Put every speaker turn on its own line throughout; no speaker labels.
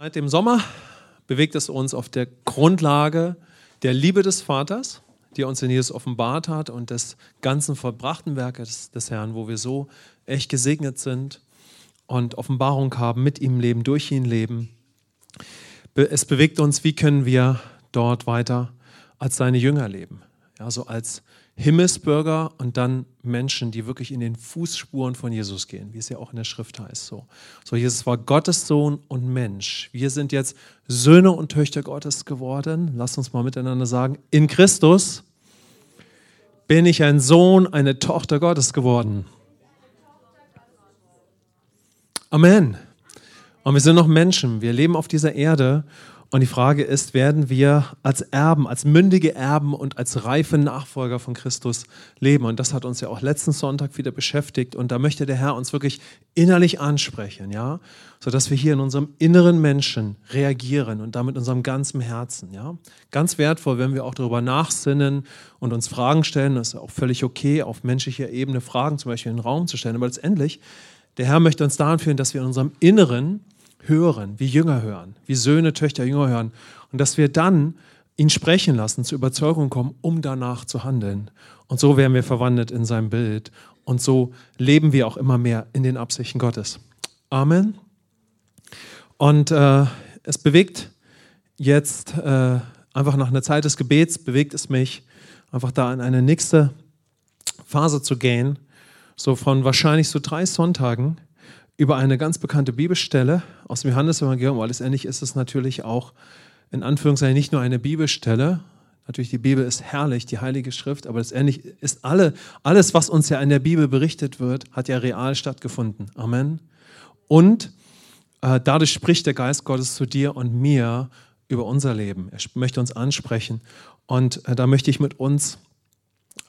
Seit dem Sommer bewegt es uns auf der Grundlage der Liebe des Vaters, die uns in Jesus offenbart hat und des ganzen vollbrachten Werkes des Herrn, wo wir so echt gesegnet sind und Offenbarung haben, mit ihm leben, durch ihn leben. Es bewegt uns, wie können wir dort weiter als seine Jünger leben. Ja, so als Himmelsbürger und dann Menschen, die wirklich in den Fußspuren von Jesus gehen, wie es ja auch in der Schrift heißt. So, so Jesus war Gottes Sohn und Mensch. Wir sind jetzt Söhne und Töchter Gottes geworden. Lasst uns mal miteinander sagen, in Christus bin ich ein Sohn, eine Tochter Gottes geworden. Amen. Und wir sind noch Menschen. Wir leben auf dieser Erde und die Frage ist, werden wir als Erben, als mündige Erben und als reife Nachfolger von Christus leben? Und das hat uns ja auch letzten Sonntag wieder beschäftigt. Und da möchte der Herr uns wirklich innerlich ansprechen, ja, sodass wir hier in unserem inneren Menschen reagieren und damit unserem ganzen Herzen, ja. Ganz wertvoll, wenn wir auch darüber nachsinnen und uns Fragen stellen. Das ist auch völlig okay, auf menschlicher Ebene Fragen zum Beispiel in den Raum zu stellen. Aber letztendlich, der Herr möchte uns daran führen, dass wir in unserem Inneren hören, wie Jünger hören, wie Söhne, Töchter, Jünger hören. Und dass wir dann ihn sprechen lassen, zur Überzeugung kommen, um danach zu handeln. Und so werden wir verwandelt in sein Bild. Und so leben wir auch immer mehr in den Absichten Gottes. Amen. Und äh, es bewegt jetzt äh, einfach nach einer Zeit des Gebets, bewegt es mich, einfach da in eine nächste Phase zu gehen. So von wahrscheinlich so drei Sonntagen über eine ganz bekannte Bibelstelle aus dem Johannesevangelium, weil letztendlich ist es natürlich auch in Anführungszeichen nicht nur eine Bibelstelle. Natürlich, die Bibel ist herrlich, die Heilige Schrift, aber letztendlich ist alle, alles, was uns ja in der Bibel berichtet wird, hat ja real stattgefunden. Amen. Und äh, dadurch spricht der Geist Gottes zu dir und mir über unser Leben. Er möchte uns ansprechen. Und äh, da möchte ich mit uns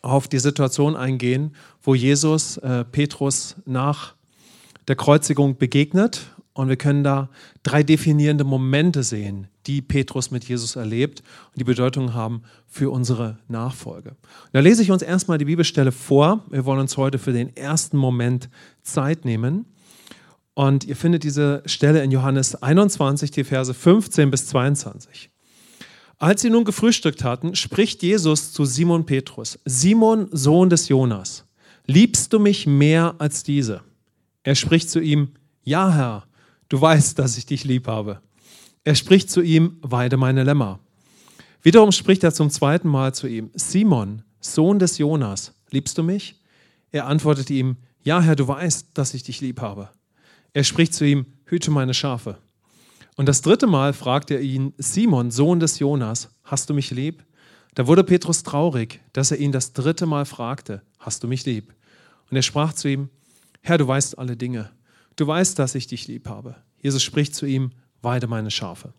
auf die Situation eingehen, wo Jesus äh, Petrus nach der Kreuzigung begegnet und wir können da drei definierende Momente sehen, die Petrus mit Jesus erlebt und die Bedeutung haben für unsere Nachfolge. Und da lese ich uns erstmal die Bibelstelle vor. Wir wollen uns heute für den ersten Moment Zeit nehmen. Und ihr findet diese Stelle in Johannes 21, die Verse 15 bis 22. Als sie nun gefrühstückt hatten, spricht Jesus zu Simon Petrus: Simon, Sohn des Jonas, liebst du mich mehr als diese? Er spricht zu ihm, ja Herr, du weißt, dass ich dich lieb habe. Er spricht zu ihm, weide meine Lämmer. Wiederum spricht er zum zweiten Mal zu ihm, Simon, Sohn des Jonas, liebst du mich? Er antwortete ihm, ja Herr, du weißt, dass ich dich lieb habe. Er spricht zu ihm, hüte meine Schafe. Und das dritte Mal fragt er ihn, Simon, Sohn des Jonas, hast du mich lieb? Da wurde Petrus traurig, dass er ihn das dritte Mal fragte, hast du mich lieb? Und er sprach zu ihm, Herr, du weißt alle Dinge. Du weißt, dass ich dich lieb habe. Jesus spricht zu ihm, weide meine Schafe.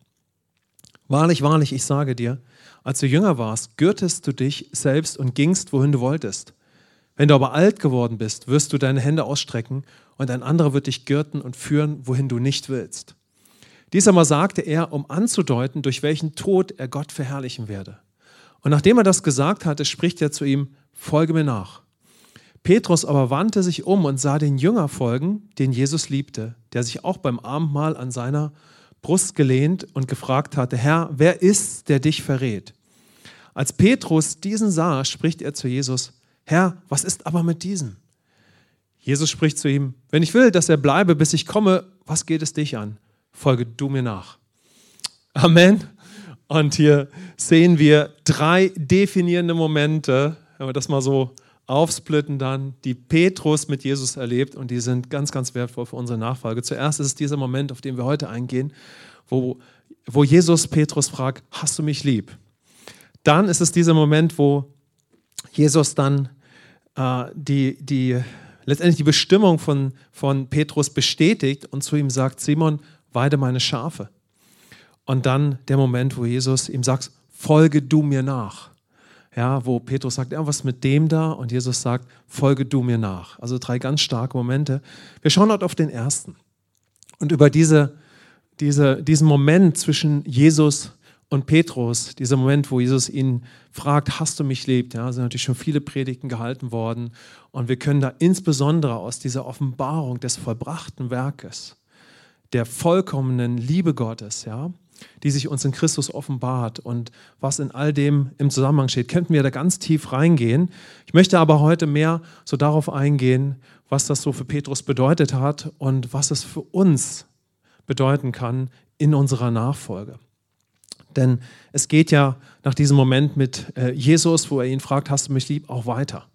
Wahrlich, wahrlich, ich sage dir, als du jünger warst, gürtest du dich selbst und gingst, wohin du wolltest. Wenn du aber alt geworden bist, wirst du deine Hände ausstrecken und ein anderer wird dich gürten und führen, wohin du nicht willst. Dies aber sagte er, um anzudeuten, durch welchen Tod er Gott verherrlichen werde. Und nachdem er das gesagt hatte, spricht er zu ihm, folge mir nach. Petrus aber wandte sich um und sah den Jünger folgen, den Jesus liebte, der sich auch beim Abendmahl an seiner Brust gelehnt und gefragt hatte, Herr, wer ist, der dich verrät? Als Petrus diesen sah, spricht er zu Jesus, Herr, was ist aber mit diesem? Jesus spricht zu ihm, wenn ich will, dass er bleibe, bis ich komme, was geht es dich an? Folge du mir nach. Amen. Und hier sehen wir drei definierende Momente, wenn wir das mal so aufsplitten dann, die Petrus mit Jesus erlebt und die sind ganz, ganz wertvoll für unsere Nachfolge. Zuerst ist es dieser Moment, auf den wir heute eingehen, wo, wo Jesus Petrus fragt, hast du mich lieb? Dann ist es dieser Moment, wo Jesus dann äh, die, die, letztendlich die Bestimmung von, von Petrus bestätigt und zu ihm sagt, Simon, weide meine Schafe. Und dann der Moment, wo Jesus ihm sagt, folge du mir nach ja, wo Petrus sagt, ja, was mit dem da? Und Jesus sagt, folge du mir nach. Also drei ganz starke Momente. Wir schauen dort auf den ersten. Und über diese, diese, diesen Moment zwischen Jesus und Petrus, dieser Moment, wo Jesus ihn fragt, hast du mich lieb? Ja, sind natürlich schon viele Predigten gehalten worden. Und wir können da insbesondere aus dieser Offenbarung des vollbrachten Werkes der vollkommenen Liebe Gottes, ja, die sich uns in Christus offenbart und was in all dem im Zusammenhang steht, könnten wir da ganz tief reingehen. Ich möchte aber heute mehr so darauf eingehen, was das so für Petrus bedeutet hat und was es für uns bedeuten kann in unserer Nachfolge. Denn es geht ja nach diesem Moment mit äh, Jesus, wo er ihn fragt, hast du mich lieb, auch weiter.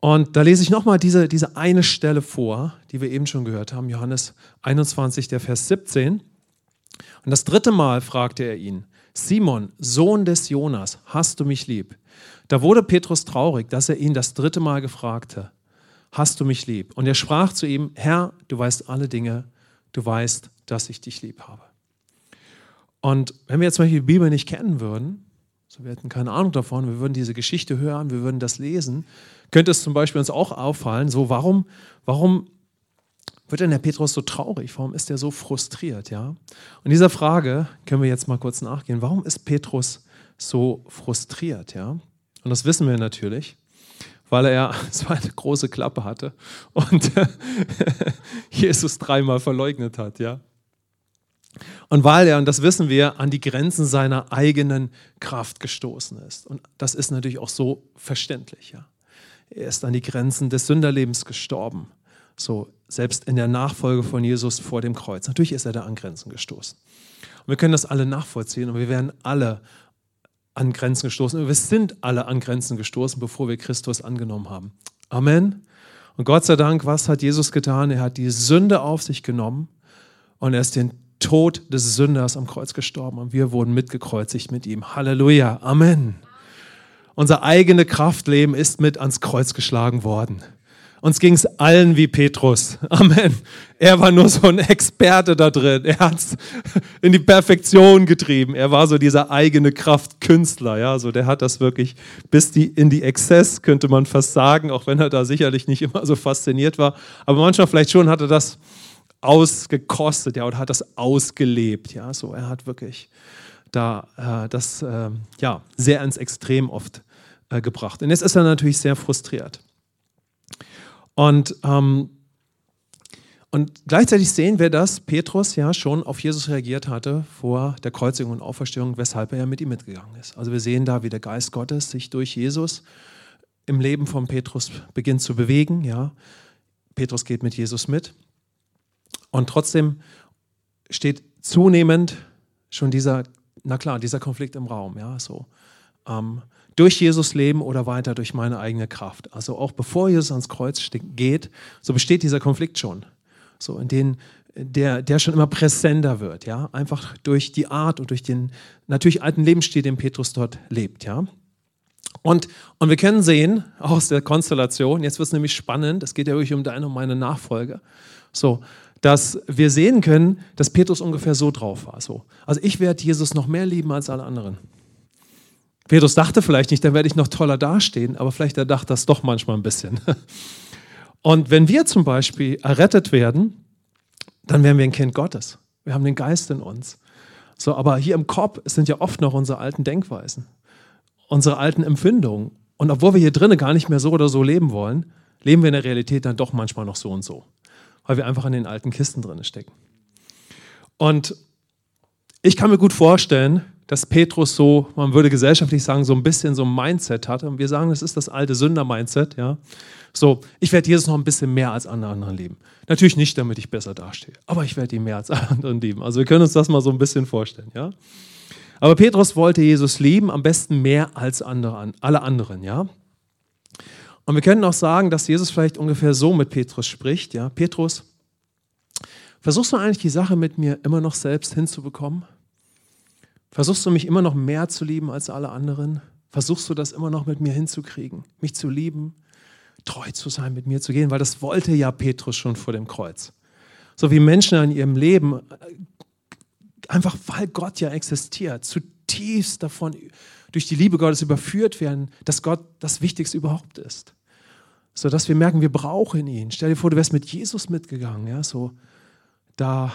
Und da lese ich nochmal diese, diese eine Stelle vor, die wir eben schon gehört haben, Johannes 21, der Vers 17. Und das dritte Mal fragte er ihn, Simon, Sohn des Jonas, hast du mich lieb? Da wurde Petrus traurig, dass er ihn das dritte Mal gefragte, hast du mich lieb? Und er sprach zu ihm, Herr, du weißt alle Dinge, du weißt, dass ich dich lieb habe. Und wenn wir jetzt zum Beispiel die Bibel nicht kennen würden, so wir hätten keine Ahnung davon, wir würden diese Geschichte hören, wir würden das lesen, könnte es zum Beispiel uns auch auffallen, so warum, warum wird denn der Petrus so traurig? Warum ist er so frustriert? Ja? Und dieser Frage können wir jetzt mal kurz nachgehen. Warum ist Petrus so frustriert? Ja? Und das wissen wir natürlich, weil er so eine große Klappe hatte und Jesus dreimal verleugnet hat. Ja? Und weil er, und das wissen wir, an die Grenzen seiner eigenen Kraft gestoßen ist. Und das ist natürlich auch so verständlich. Ja? Er ist an die Grenzen des Sünderlebens gestorben. So, selbst in der Nachfolge von Jesus vor dem Kreuz. Natürlich ist er da an Grenzen gestoßen. Und wir können das alle nachvollziehen und wir werden alle an Grenzen gestoßen. Und wir sind alle an Grenzen gestoßen, bevor wir Christus angenommen haben. Amen. Und Gott sei Dank, was hat Jesus getan? Er hat die Sünde auf sich genommen und er ist den Tod des Sünders am Kreuz gestorben und wir wurden mitgekreuzigt mit ihm. Halleluja. Amen. Unser eigene Kraftleben ist mit ans Kreuz geschlagen worden. Uns ging es allen wie Petrus. Amen. Er war nur so ein Experte da drin. Er hat es in die Perfektion getrieben. Er war so dieser eigene Kraftkünstler. Ja, so der hat das wirklich bis die, in die Exzess, könnte man fast sagen, auch wenn er da sicherlich nicht immer so fasziniert war. Aber manchmal vielleicht schon hat er das ausgekostet, ja, oder hat das ausgelebt. Ja, so er hat wirklich da äh, das äh, ja, sehr ins Extrem oft äh, gebracht. Und jetzt ist er natürlich sehr frustriert. Und, ähm, und gleichzeitig sehen wir, dass Petrus ja schon auf Jesus reagiert hatte vor der Kreuzigung und Auferstehung, weshalb er ja mit ihm mitgegangen ist. Also wir sehen da, wie der Geist Gottes sich durch Jesus im Leben von Petrus beginnt zu bewegen. Ja. Petrus geht mit Jesus mit. Und trotzdem steht zunehmend schon dieser, na klar, dieser Konflikt im Raum. Ja, so. Ähm, durch Jesus leben oder weiter durch meine eigene Kraft. Also auch bevor Jesus ans Kreuz geht, so besteht dieser Konflikt schon. So in den, der, der schon immer präsenter wird, ja, einfach durch die Art und durch den natürlich alten Lebensstil, den Petrus dort lebt, ja. Und, und wir können sehen aus der Konstellation, jetzt wird es nämlich spannend, es geht ja wirklich um deine und meine Nachfolge, so, dass wir sehen können, dass Petrus ungefähr so drauf war. So. Also ich werde Jesus noch mehr lieben als alle anderen. Petrus dachte vielleicht nicht, dann werde ich noch toller dastehen, aber vielleicht er dachte das doch manchmal ein bisschen. Und wenn wir zum Beispiel errettet werden, dann werden wir ein Kind Gottes. Wir haben den Geist in uns. So, aber hier im Kopf sind ja oft noch unsere alten Denkweisen, unsere alten Empfindungen. Und obwohl wir hier drinnen gar nicht mehr so oder so leben wollen, leben wir in der Realität dann doch manchmal noch so und so, weil wir einfach in den alten Kisten drinnen stecken. Und ich kann mir gut vorstellen, dass Petrus so, man würde gesellschaftlich sagen, so ein bisschen so ein Mindset hat. Und wir sagen, das ist das alte Sünder-Mindset. Ja? So, ich werde Jesus noch ein bisschen mehr als alle anderen lieben. Natürlich nicht, damit ich besser dastehe, aber ich werde ihn mehr als alle anderen lieben. Also wir können uns das mal so ein bisschen vorstellen. Ja? Aber Petrus wollte Jesus lieben, am besten mehr als andere, alle anderen. Ja? Und wir können auch sagen, dass Jesus vielleicht ungefähr so mit Petrus spricht. Ja? Petrus, versuchst du eigentlich die Sache mit mir immer noch selbst hinzubekommen? Versuchst du mich immer noch mehr zu lieben als alle anderen? Versuchst du das immer noch mit mir hinzukriegen, mich zu lieben, treu zu sein, mit mir zu gehen? Weil das wollte ja Petrus schon vor dem Kreuz. So wie Menschen in ihrem Leben, einfach weil Gott ja existiert, zutiefst davon durch die Liebe Gottes überführt werden, dass Gott das Wichtigste überhaupt ist. So dass wir merken, wir brauchen ihn. Stell dir vor, du wärst mit Jesus mitgegangen, ja, so da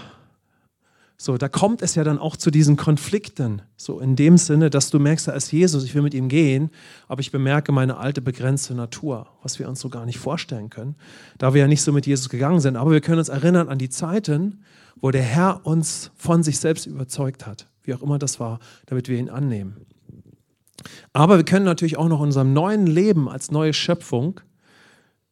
So, da kommt es ja dann auch zu diesen Konflikten. So in dem Sinne, dass du merkst, da ist Jesus, ich will mit ihm gehen, aber ich bemerke meine alte begrenzte Natur, was wir uns so gar nicht vorstellen können, da wir ja nicht so mit Jesus gegangen sind. Aber wir können uns erinnern an die Zeiten, wo der Herr uns von sich selbst überzeugt hat, wie auch immer das war, damit wir ihn annehmen. Aber wir können natürlich auch noch in unserem neuen Leben als neue Schöpfung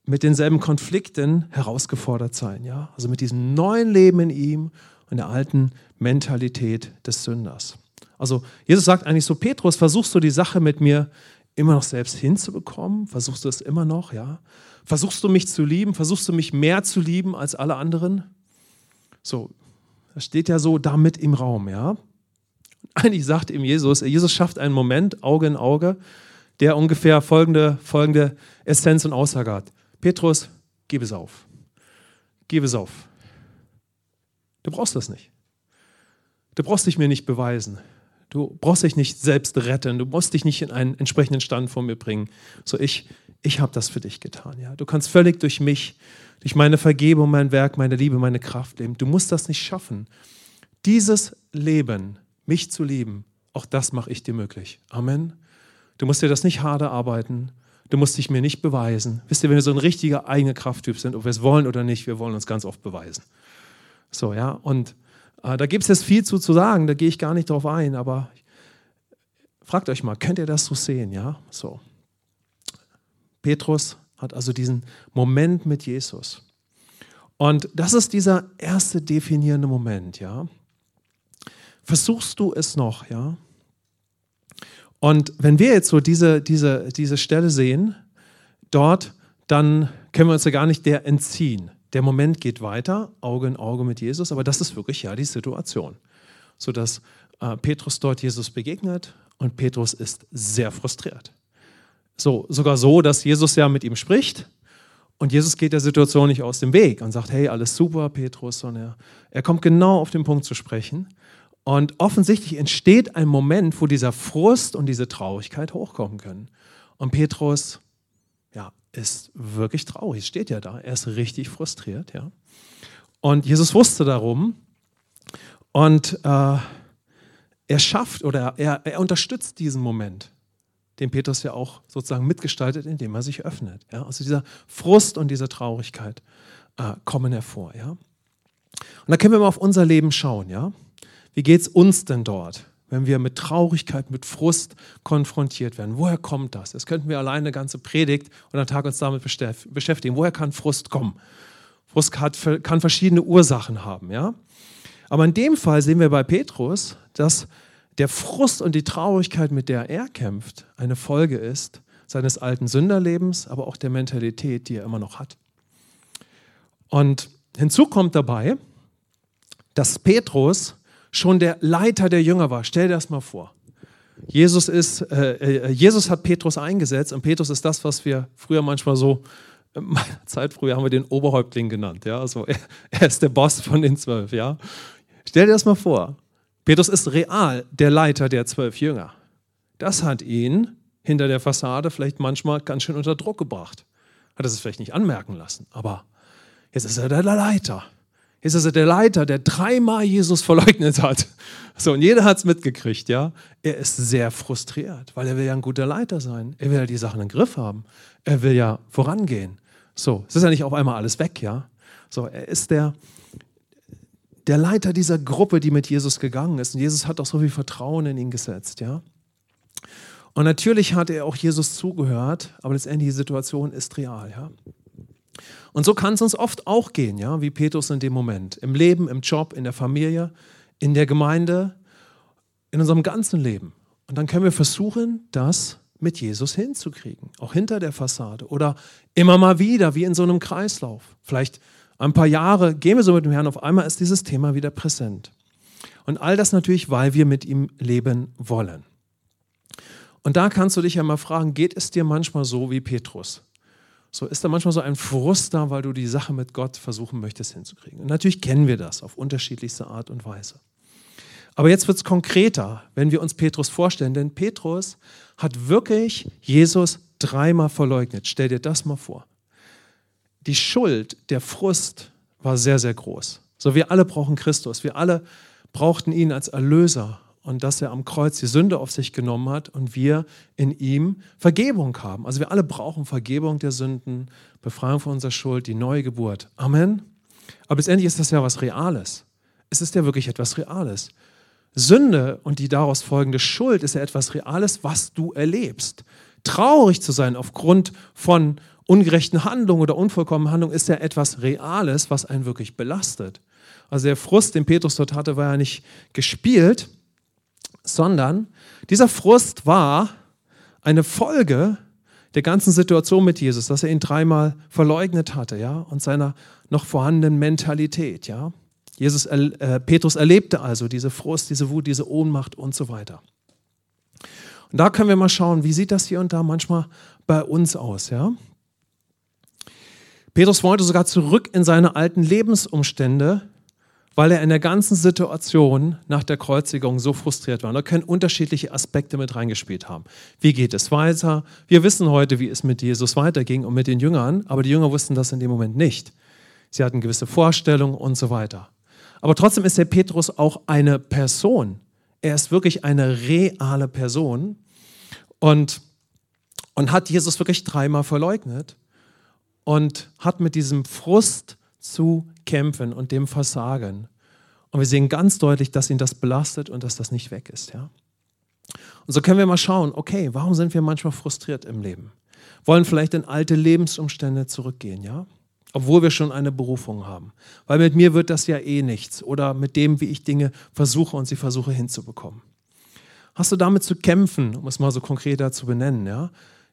mit denselben Konflikten herausgefordert sein. Ja? Also mit diesem neuen Leben in ihm und der alten Mentalität des Sünders. Also Jesus sagt eigentlich so, Petrus, versuchst du die Sache mit mir immer noch selbst hinzubekommen? Versuchst du es immer noch, ja? Versuchst du mich zu lieben? Versuchst du mich mehr zu lieben als alle anderen? So, das steht ja so damit im Raum, ja? Eigentlich sagt ihm Jesus, Jesus schafft einen Moment, Auge in Auge, der ungefähr folgende, folgende Essenz und Aussage hat. Petrus, gib es auf. Gib es auf. Du brauchst das nicht. Du brauchst dich mir nicht beweisen. Du brauchst dich nicht selbst retten. Du musst dich nicht in einen entsprechenden Stand vor mir bringen. So, ich, ich habe das für dich getan. Ja? Du kannst völlig durch mich, durch meine Vergebung, mein Werk, meine Liebe, meine Kraft leben. Du musst das nicht schaffen. Dieses Leben, mich zu lieben, auch das mache ich dir möglich. Amen. Du musst dir das nicht hart arbeiten. Du musst dich mir nicht beweisen. Wisst ihr, wenn wir so ein richtiger eigener Krafttyp sind, ob wir es wollen oder nicht, wir wollen uns ganz oft beweisen. So, ja, und äh, da gibt es jetzt viel zu, zu sagen, da gehe ich gar nicht drauf ein, aber fragt euch mal, könnt ihr das so sehen, ja? So. Petrus hat also diesen Moment mit Jesus. Und das ist dieser erste definierende Moment, ja? Versuchst du es noch, ja? Und wenn wir jetzt so diese, diese, diese Stelle sehen, dort, dann können wir uns ja gar nicht der entziehen. Der Moment geht weiter, Auge in Auge mit Jesus, aber das ist wirklich ja die Situation, sodass äh, Petrus dort Jesus begegnet und Petrus ist sehr frustriert. So, sogar so, dass Jesus ja mit ihm spricht und Jesus geht der Situation nicht aus dem Weg und sagt, hey, alles super, Petrus, sondern er, er kommt genau auf den Punkt zu sprechen. Und offensichtlich entsteht ein Moment, wo dieser Frust und diese Traurigkeit hochkommen können. Und Petrus ist wirklich traurig. Steht ja da. Er ist richtig frustriert. Ja. Und Jesus wusste darum. Und äh, er schafft oder er, er unterstützt diesen Moment, den Petrus ja auch sozusagen mitgestaltet, indem er sich öffnet. Ja. Also dieser Frust und diese Traurigkeit äh, kommen hervor. Ja. Und da können wir mal auf unser Leben schauen. Ja. Wie geht es uns denn dort? Wenn wir mit Traurigkeit, mit Frust konfrontiert werden. Woher kommt das? Das könnten wir alleine eine ganze Predigt oder einen Tag uns damit beschäftigen. Woher kann Frust kommen? Frust hat, kann verschiedene Ursachen haben. Ja? Aber in dem Fall sehen wir bei Petrus, dass der Frust und die Traurigkeit, mit der er kämpft, eine Folge ist seines alten Sünderlebens, aber auch der Mentalität, die er immer noch hat. Und hinzu kommt dabei, dass Petrus schon der Leiter der Jünger war. Stell dir das mal vor. Jesus, ist, äh, äh, Jesus hat Petrus eingesetzt und Petrus ist das, was wir früher manchmal so, in meiner Zeit früher haben wir den Oberhäuptling genannt. Ja? Also er, er ist der Boss von den zwölf. Ja? Stell dir das mal vor. Petrus ist real der Leiter der zwölf Jünger. Das hat ihn hinter der Fassade vielleicht manchmal ganz schön unter Druck gebracht. Hat er es vielleicht nicht anmerken lassen, aber jetzt ist er der Leiter ist also der Leiter, der dreimal Jesus verleugnet hat. So, und jeder hat es mitgekriegt, ja. Er ist sehr frustriert, weil er will ja ein guter Leiter sein. Er will ja die Sachen im Griff haben. Er will ja vorangehen. So, es ist ja nicht auf einmal alles weg, ja. So, er ist der, der Leiter dieser Gruppe, die mit Jesus gegangen ist. Und Jesus hat auch so viel Vertrauen in ihn gesetzt, ja. Und natürlich hat er auch Jesus zugehört, aber letztendlich die Situation ist real, ja. Und so kann es uns oft auch gehen, ja, wie Petrus in dem Moment. Im Leben, im Job, in der Familie, in der Gemeinde, in unserem ganzen Leben. Und dann können wir versuchen, das mit Jesus hinzukriegen, auch hinter der Fassade oder immer mal wieder, wie in so einem Kreislauf. Vielleicht ein paar Jahre gehen wir so mit dem Herrn, auf einmal ist dieses Thema wieder präsent. Und all das natürlich, weil wir mit ihm leben wollen. Und da kannst du dich ja mal fragen, geht es dir manchmal so wie Petrus? So ist da manchmal so ein Frust da, weil du die Sache mit Gott versuchen möchtest hinzukriegen. Und natürlich kennen wir das auf unterschiedlichste Art und Weise. Aber jetzt wird es konkreter, wenn wir uns Petrus vorstellen, denn Petrus hat wirklich Jesus dreimal verleugnet. Stell dir das mal vor. Die Schuld, der Frust war sehr, sehr groß. So, wir alle brauchen Christus. Wir alle brauchten ihn als Erlöser und dass er am Kreuz die Sünde auf sich genommen hat und wir in ihm Vergebung haben. Also wir alle brauchen Vergebung der Sünden, Befreiung von unserer Schuld, die neue Geburt. Amen. Aber letztendlich ist das ja was Reales. Es ist ja wirklich etwas Reales. Sünde und die daraus folgende Schuld ist ja etwas Reales, was du erlebst. Traurig zu sein aufgrund von ungerechten Handlungen oder unvollkommenen Handlungen ist ja etwas Reales, was einen wirklich belastet. Also der Frust, den Petrus dort hatte, war ja nicht gespielt, sondern dieser Frust war eine Folge der ganzen Situation mit Jesus, dass er ihn dreimal verleugnet hatte, ja, und seiner noch vorhandenen Mentalität, ja. Jesus, äh, Petrus erlebte also diese Frust, diese Wut, diese Ohnmacht und so weiter. Und da können wir mal schauen, wie sieht das hier und da manchmal bei uns aus, ja? Petrus wollte sogar zurück in seine alten Lebensumstände, weil er in der ganzen Situation nach der Kreuzigung so frustriert war. Da können unterschiedliche Aspekte mit reingespielt haben. Wie geht es weiter? Wir wissen heute, wie es mit Jesus weiterging und mit den Jüngern, aber die Jünger wussten das in dem Moment nicht. Sie hatten gewisse Vorstellungen und so weiter. Aber trotzdem ist der Petrus auch eine Person. Er ist wirklich eine reale Person und, und hat Jesus wirklich dreimal verleugnet und hat mit diesem Frust zu kämpfen und dem Versagen. Und wir sehen ganz deutlich, dass ihn das belastet und dass das nicht weg ist. Ja? Und so können wir mal schauen, okay, warum sind wir manchmal frustriert im Leben? Wollen vielleicht in alte Lebensumstände zurückgehen, ja? Obwohl wir schon eine Berufung haben. Weil mit mir wird das ja eh nichts. Oder mit dem, wie ich Dinge versuche und sie versuche hinzubekommen. Hast du damit zu kämpfen, um es mal so konkreter zu benennen, ja?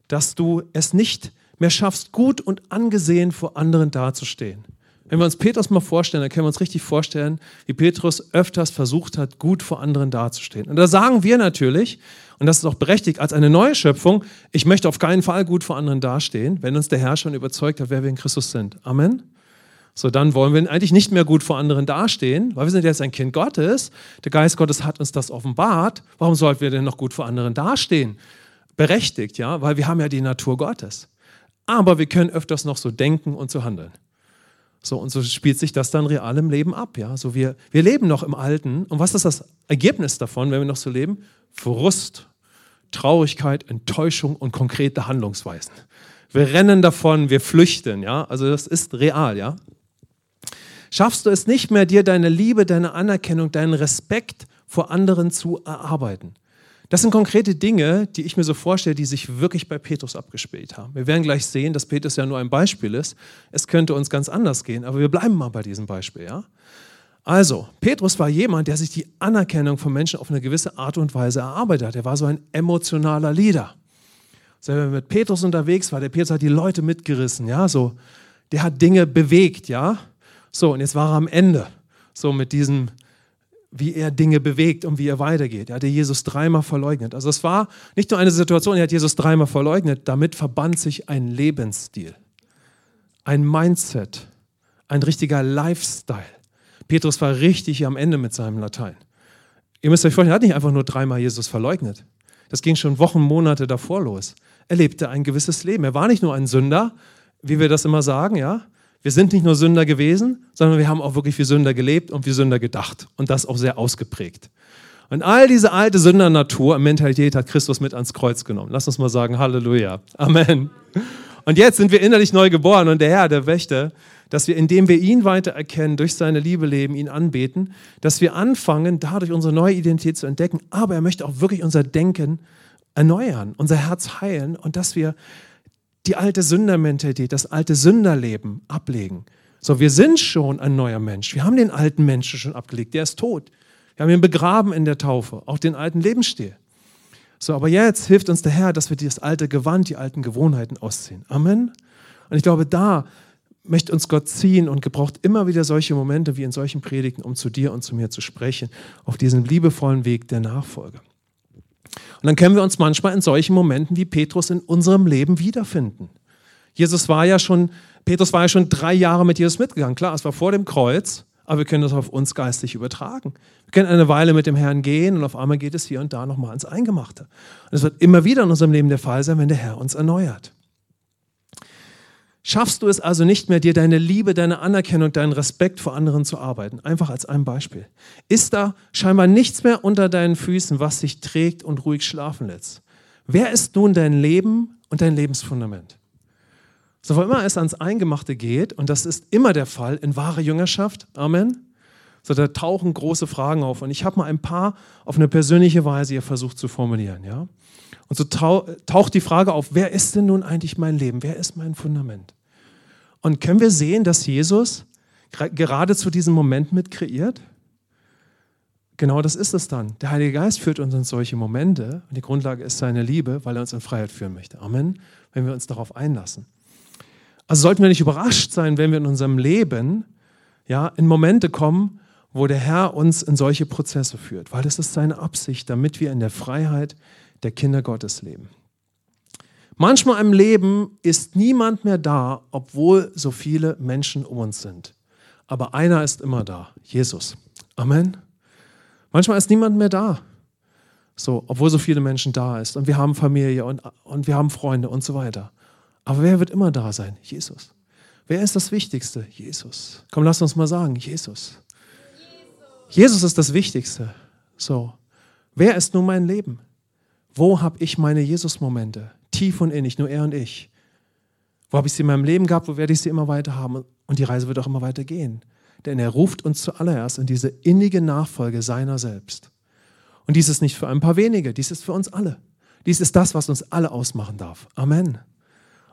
Dass du es nicht mehr schaffst, gut und angesehen vor anderen dazustehen. Wenn wir uns Petrus mal vorstellen, dann können wir uns richtig vorstellen, wie Petrus öfters versucht hat, gut vor anderen dazustehen. Und da sagen wir natürlich, und das ist auch berechtigt, als eine neue Schöpfung, ich möchte auf keinen Fall gut vor anderen dastehen, wenn uns der Herr schon überzeugt hat, wer wir in Christus sind. Amen. So, dann wollen wir eigentlich nicht mehr gut vor anderen dastehen, weil wir sind jetzt ein Kind Gottes. Der Geist Gottes hat uns das offenbart. Warum sollten wir denn noch gut vor anderen dastehen? Berechtigt, ja, weil wir haben ja die Natur Gottes. Aber wir können öfters noch so denken und so handeln. So, und so spielt sich das dann real im Leben ab. Ja? So wir, wir leben noch im Alten. Und was ist das Ergebnis davon, wenn wir noch so leben? Frust, Traurigkeit, Enttäuschung und konkrete Handlungsweisen. Wir rennen davon, wir flüchten. Ja? Also das ist real. Ja? Schaffst du es nicht mehr, dir deine Liebe, deine Anerkennung, deinen Respekt vor anderen zu erarbeiten? Das sind konkrete Dinge, die ich mir so vorstelle, die sich wirklich bei Petrus abgespielt haben. Wir werden gleich sehen, dass Petrus ja nur ein Beispiel ist. Es könnte uns ganz anders gehen, aber wir bleiben mal bei diesem Beispiel. Ja? Also, Petrus war jemand, der sich die Anerkennung von Menschen auf eine gewisse Art und Weise erarbeitet hat. Er war so ein emotionaler Leader. Wenn wir mit Petrus unterwegs war, der Petrus hat die Leute mitgerissen, ja, so, der hat Dinge bewegt, ja. So, und jetzt war er am Ende, so mit diesem wie er Dinge bewegt und wie er weitergeht. Er hatte Jesus dreimal verleugnet. Also es war nicht nur eine Situation, er hat Jesus dreimal verleugnet, damit verband sich ein Lebensstil, ein Mindset, ein richtiger Lifestyle. Petrus war richtig am Ende mit seinem Latein. Ihr müsst euch vorstellen, er hat nicht einfach nur dreimal Jesus verleugnet. Das ging schon Wochen, Monate davor los. Er lebte ein gewisses Leben. Er war nicht nur ein Sünder, wie wir das immer sagen, ja, wir sind nicht nur Sünder gewesen, sondern wir haben auch wirklich wie Sünder gelebt und wie Sünder gedacht. Und das auch sehr ausgeprägt. Und all diese alte Sündernatur, Mentalität hat Christus mit ans Kreuz genommen. Lass uns mal sagen, Halleluja. Amen. Und jetzt sind wir innerlich neu geboren und der Herr, der Wächter, dass wir, indem wir ihn weiter erkennen, durch seine Liebe leben, ihn anbeten, dass wir anfangen, dadurch unsere neue Identität zu entdecken. Aber er möchte auch wirklich unser Denken erneuern, unser Herz heilen und dass wir die alte Sündermentalität, das alte Sünderleben ablegen. So, wir sind schon ein neuer Mensch. Wir haben den alten Menschen schon abgelegt. Der ist tot. Wir haben ihn begraben in der Taufe, auch den alten Lebensstil. So, aber jetzt hilft uns der Herr, dass wir das alte Gewand, die alten Gewohnheiten ausziehen. Amen. Und ich glaube, da möchte uns Gott ziehen und gebraucht immer wieder solche Momente wie in solchen Predigten, um zu dir und zu mir zu sprechen, auf diesem liebevollen Weg der Nachfolge. Und dann können wir uns manchmal in solchen Momenten wie Petrus in unserem Leben wiederfinden. Jesus war ja schon, Petrus war ja schon drei Jahre mit Jesus mitgegangen. Klar, es war vor dem Kreuz, aber wir können das auf uns geistig übertragen. Wir können eine Weile mit dem Herrn gehen und auf einmal geht es hier und da nochmal ins Eingemachte. Und es wird immer wieder in unserem Leben der Fall sein, wenn der Herr uns erneuert. Schaffst du es also nicht mehr, dir deine Liebe, deine Anerkennung, deinen Respekt vor anderen zu arbeiten? Einfach als ein Beispiel. Ist da scheinbar nichts mehr unter deinen Füßen, was dich trägt und ruhig schlafen lässt? Wer ist nun dein Leben und dein Lebensfundament? So, wo immer es ans Eingemachte geht, und das ist immer der Fall in wahre Jüngerschaft, Amen, so, da tauchen große Fragen auf. Und ich habe mal ein paar auf eine persönliche Weise hier versucht zu formulieren. Ja? Und so taucht die Frage auf, wer ist denn nun eigentlich mein Leben? Wer ist mein Fundament? Und können wir sehen, dass Jesus gerade zu diesem Moment mit kreiert? Genau das ist es dann. Der Heilige Geist führt uns in solche Momente und die Grundlage ist seine Liebe, weil er uns in Freiheit führen möchte. Amen. Wenn wir uns darauf einlassen. Also sollten wir nicht überrascht sein, wenn wir in unserem Leben ja, in Momente kommen, wo der Herr uns in solche Prozesse führt, weil das ist seine Absicht, damit wir in der Freiheit der Kinder Gottes leben. Manchmal im Leben ist niemand mehr da, obwohl so viele Menschen um uns sind. Aber einer ist immer da, Jesus. Amen. Manchmal ist niemand mehr da, so, obwohl so viele Menschen da ist. Und wir haben Familie und, und wir haben Freunde und so weiter. Aber wer wird immer da sein? Jesus. Wer ist das Wichtigste? Jesus. Komm, lass uns mal sagen, Jesus. Jesus, ist das Wichtigste. So. Wer ist nun mein Leben? Wo habe ich meine Jesus-Momente? tief und innig, nur er und ich. Wo habe ich sie in meinem Leben gehabt, wo werde ich sie immer weiter haben? Und die Reise wird auch immer weiter gehen. Denn er ruft uns zuallererst in diese innige Nachfolge seiner selbst. Und dies ist nicht für ein paar wenige, dies ist für uns alle. Dies ist das, was uns alle ausmachen darf. Amen.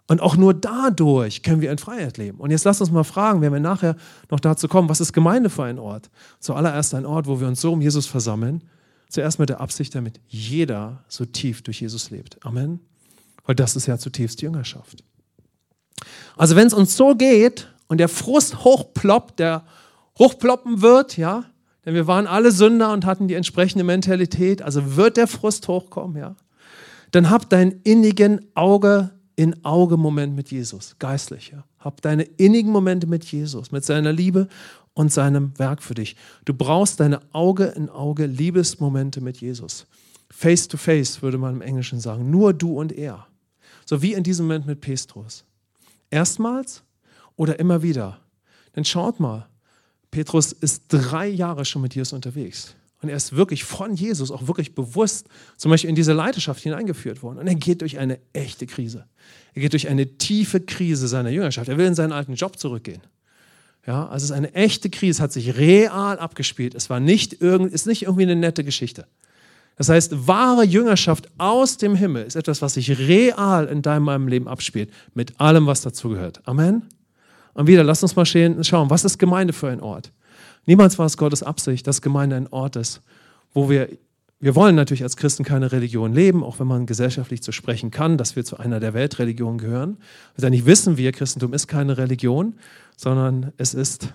Und auch nur dadurch können wir in Freiheit leben. Und jetzt lasst uns mal fragen, wenn wir nachher noch dazu kommen, was ist Gemeinde für ein Ort? Zuallererst ein Ort, wo wir uns so um Jesus versammeln. Zuerst mit der Absicht, damit jeder so tief durch Jesus lebt. Amen. Weil das ist ja zutiefst Jüngerschaft. Also wenn es uns so geht und der Frust hochploppt, der hochploppen wird, ja, denn wir waren alle Sünder und hatten die entsprechende Mentalität, also wird der Frust hochkommen, ja, dann hab deinen innigen Auge in Auge Moment mit Jesus, geistlich, ja. Hab deine innigen Momente mit Jesus, mit seiner Liebe und seinem Werk für dich. Du brauchst deine Auge in Auge Liebesmomente mit Jesus. Face to face würde man im Englischen sagen, nur du und er. So wie in diesem Moment mit Petrus. Erstmals oder immer wieder. Denn schaut mal, Petrus ist drei Jahre schon mit Jesus unterwegs. Und er ist wirklich von Jesus auch wirklich bewusst zum Beispiel in diese Leidenschaft hineingeführt worden. Und er geht durch eine echte Krise. Er geht durch eine tiefe Krise seiner Jüngerschaft. Er will in seinen alten Job zurückgehen. Ja, also es ist eine echte Krise, hat sich real abgespielt. Es war nicht irgend, ist nicht irgendwie eine nette Geschichte. Das heißt, wahre Jüngerschaft aus dem Himmel ist etwas, was sich real in deinem meinem Leben abspielt, mit allem, was dazugehört. Amen. Und wieder, lass uns mal schauen, was ist Gemeinde für ein Ort? Niemals war es Gottes Absicht, dass Gemeinde ein Ort ist, wo wir, wir wollen natürlich als Christen keine Religion leben, auch wenn man gesellschaftlich zu sprechen kann, dass wir zu einer der Weltreligionen gehören. Denn nicht wissen wir, Christentum ist keine Religion, sondern es ist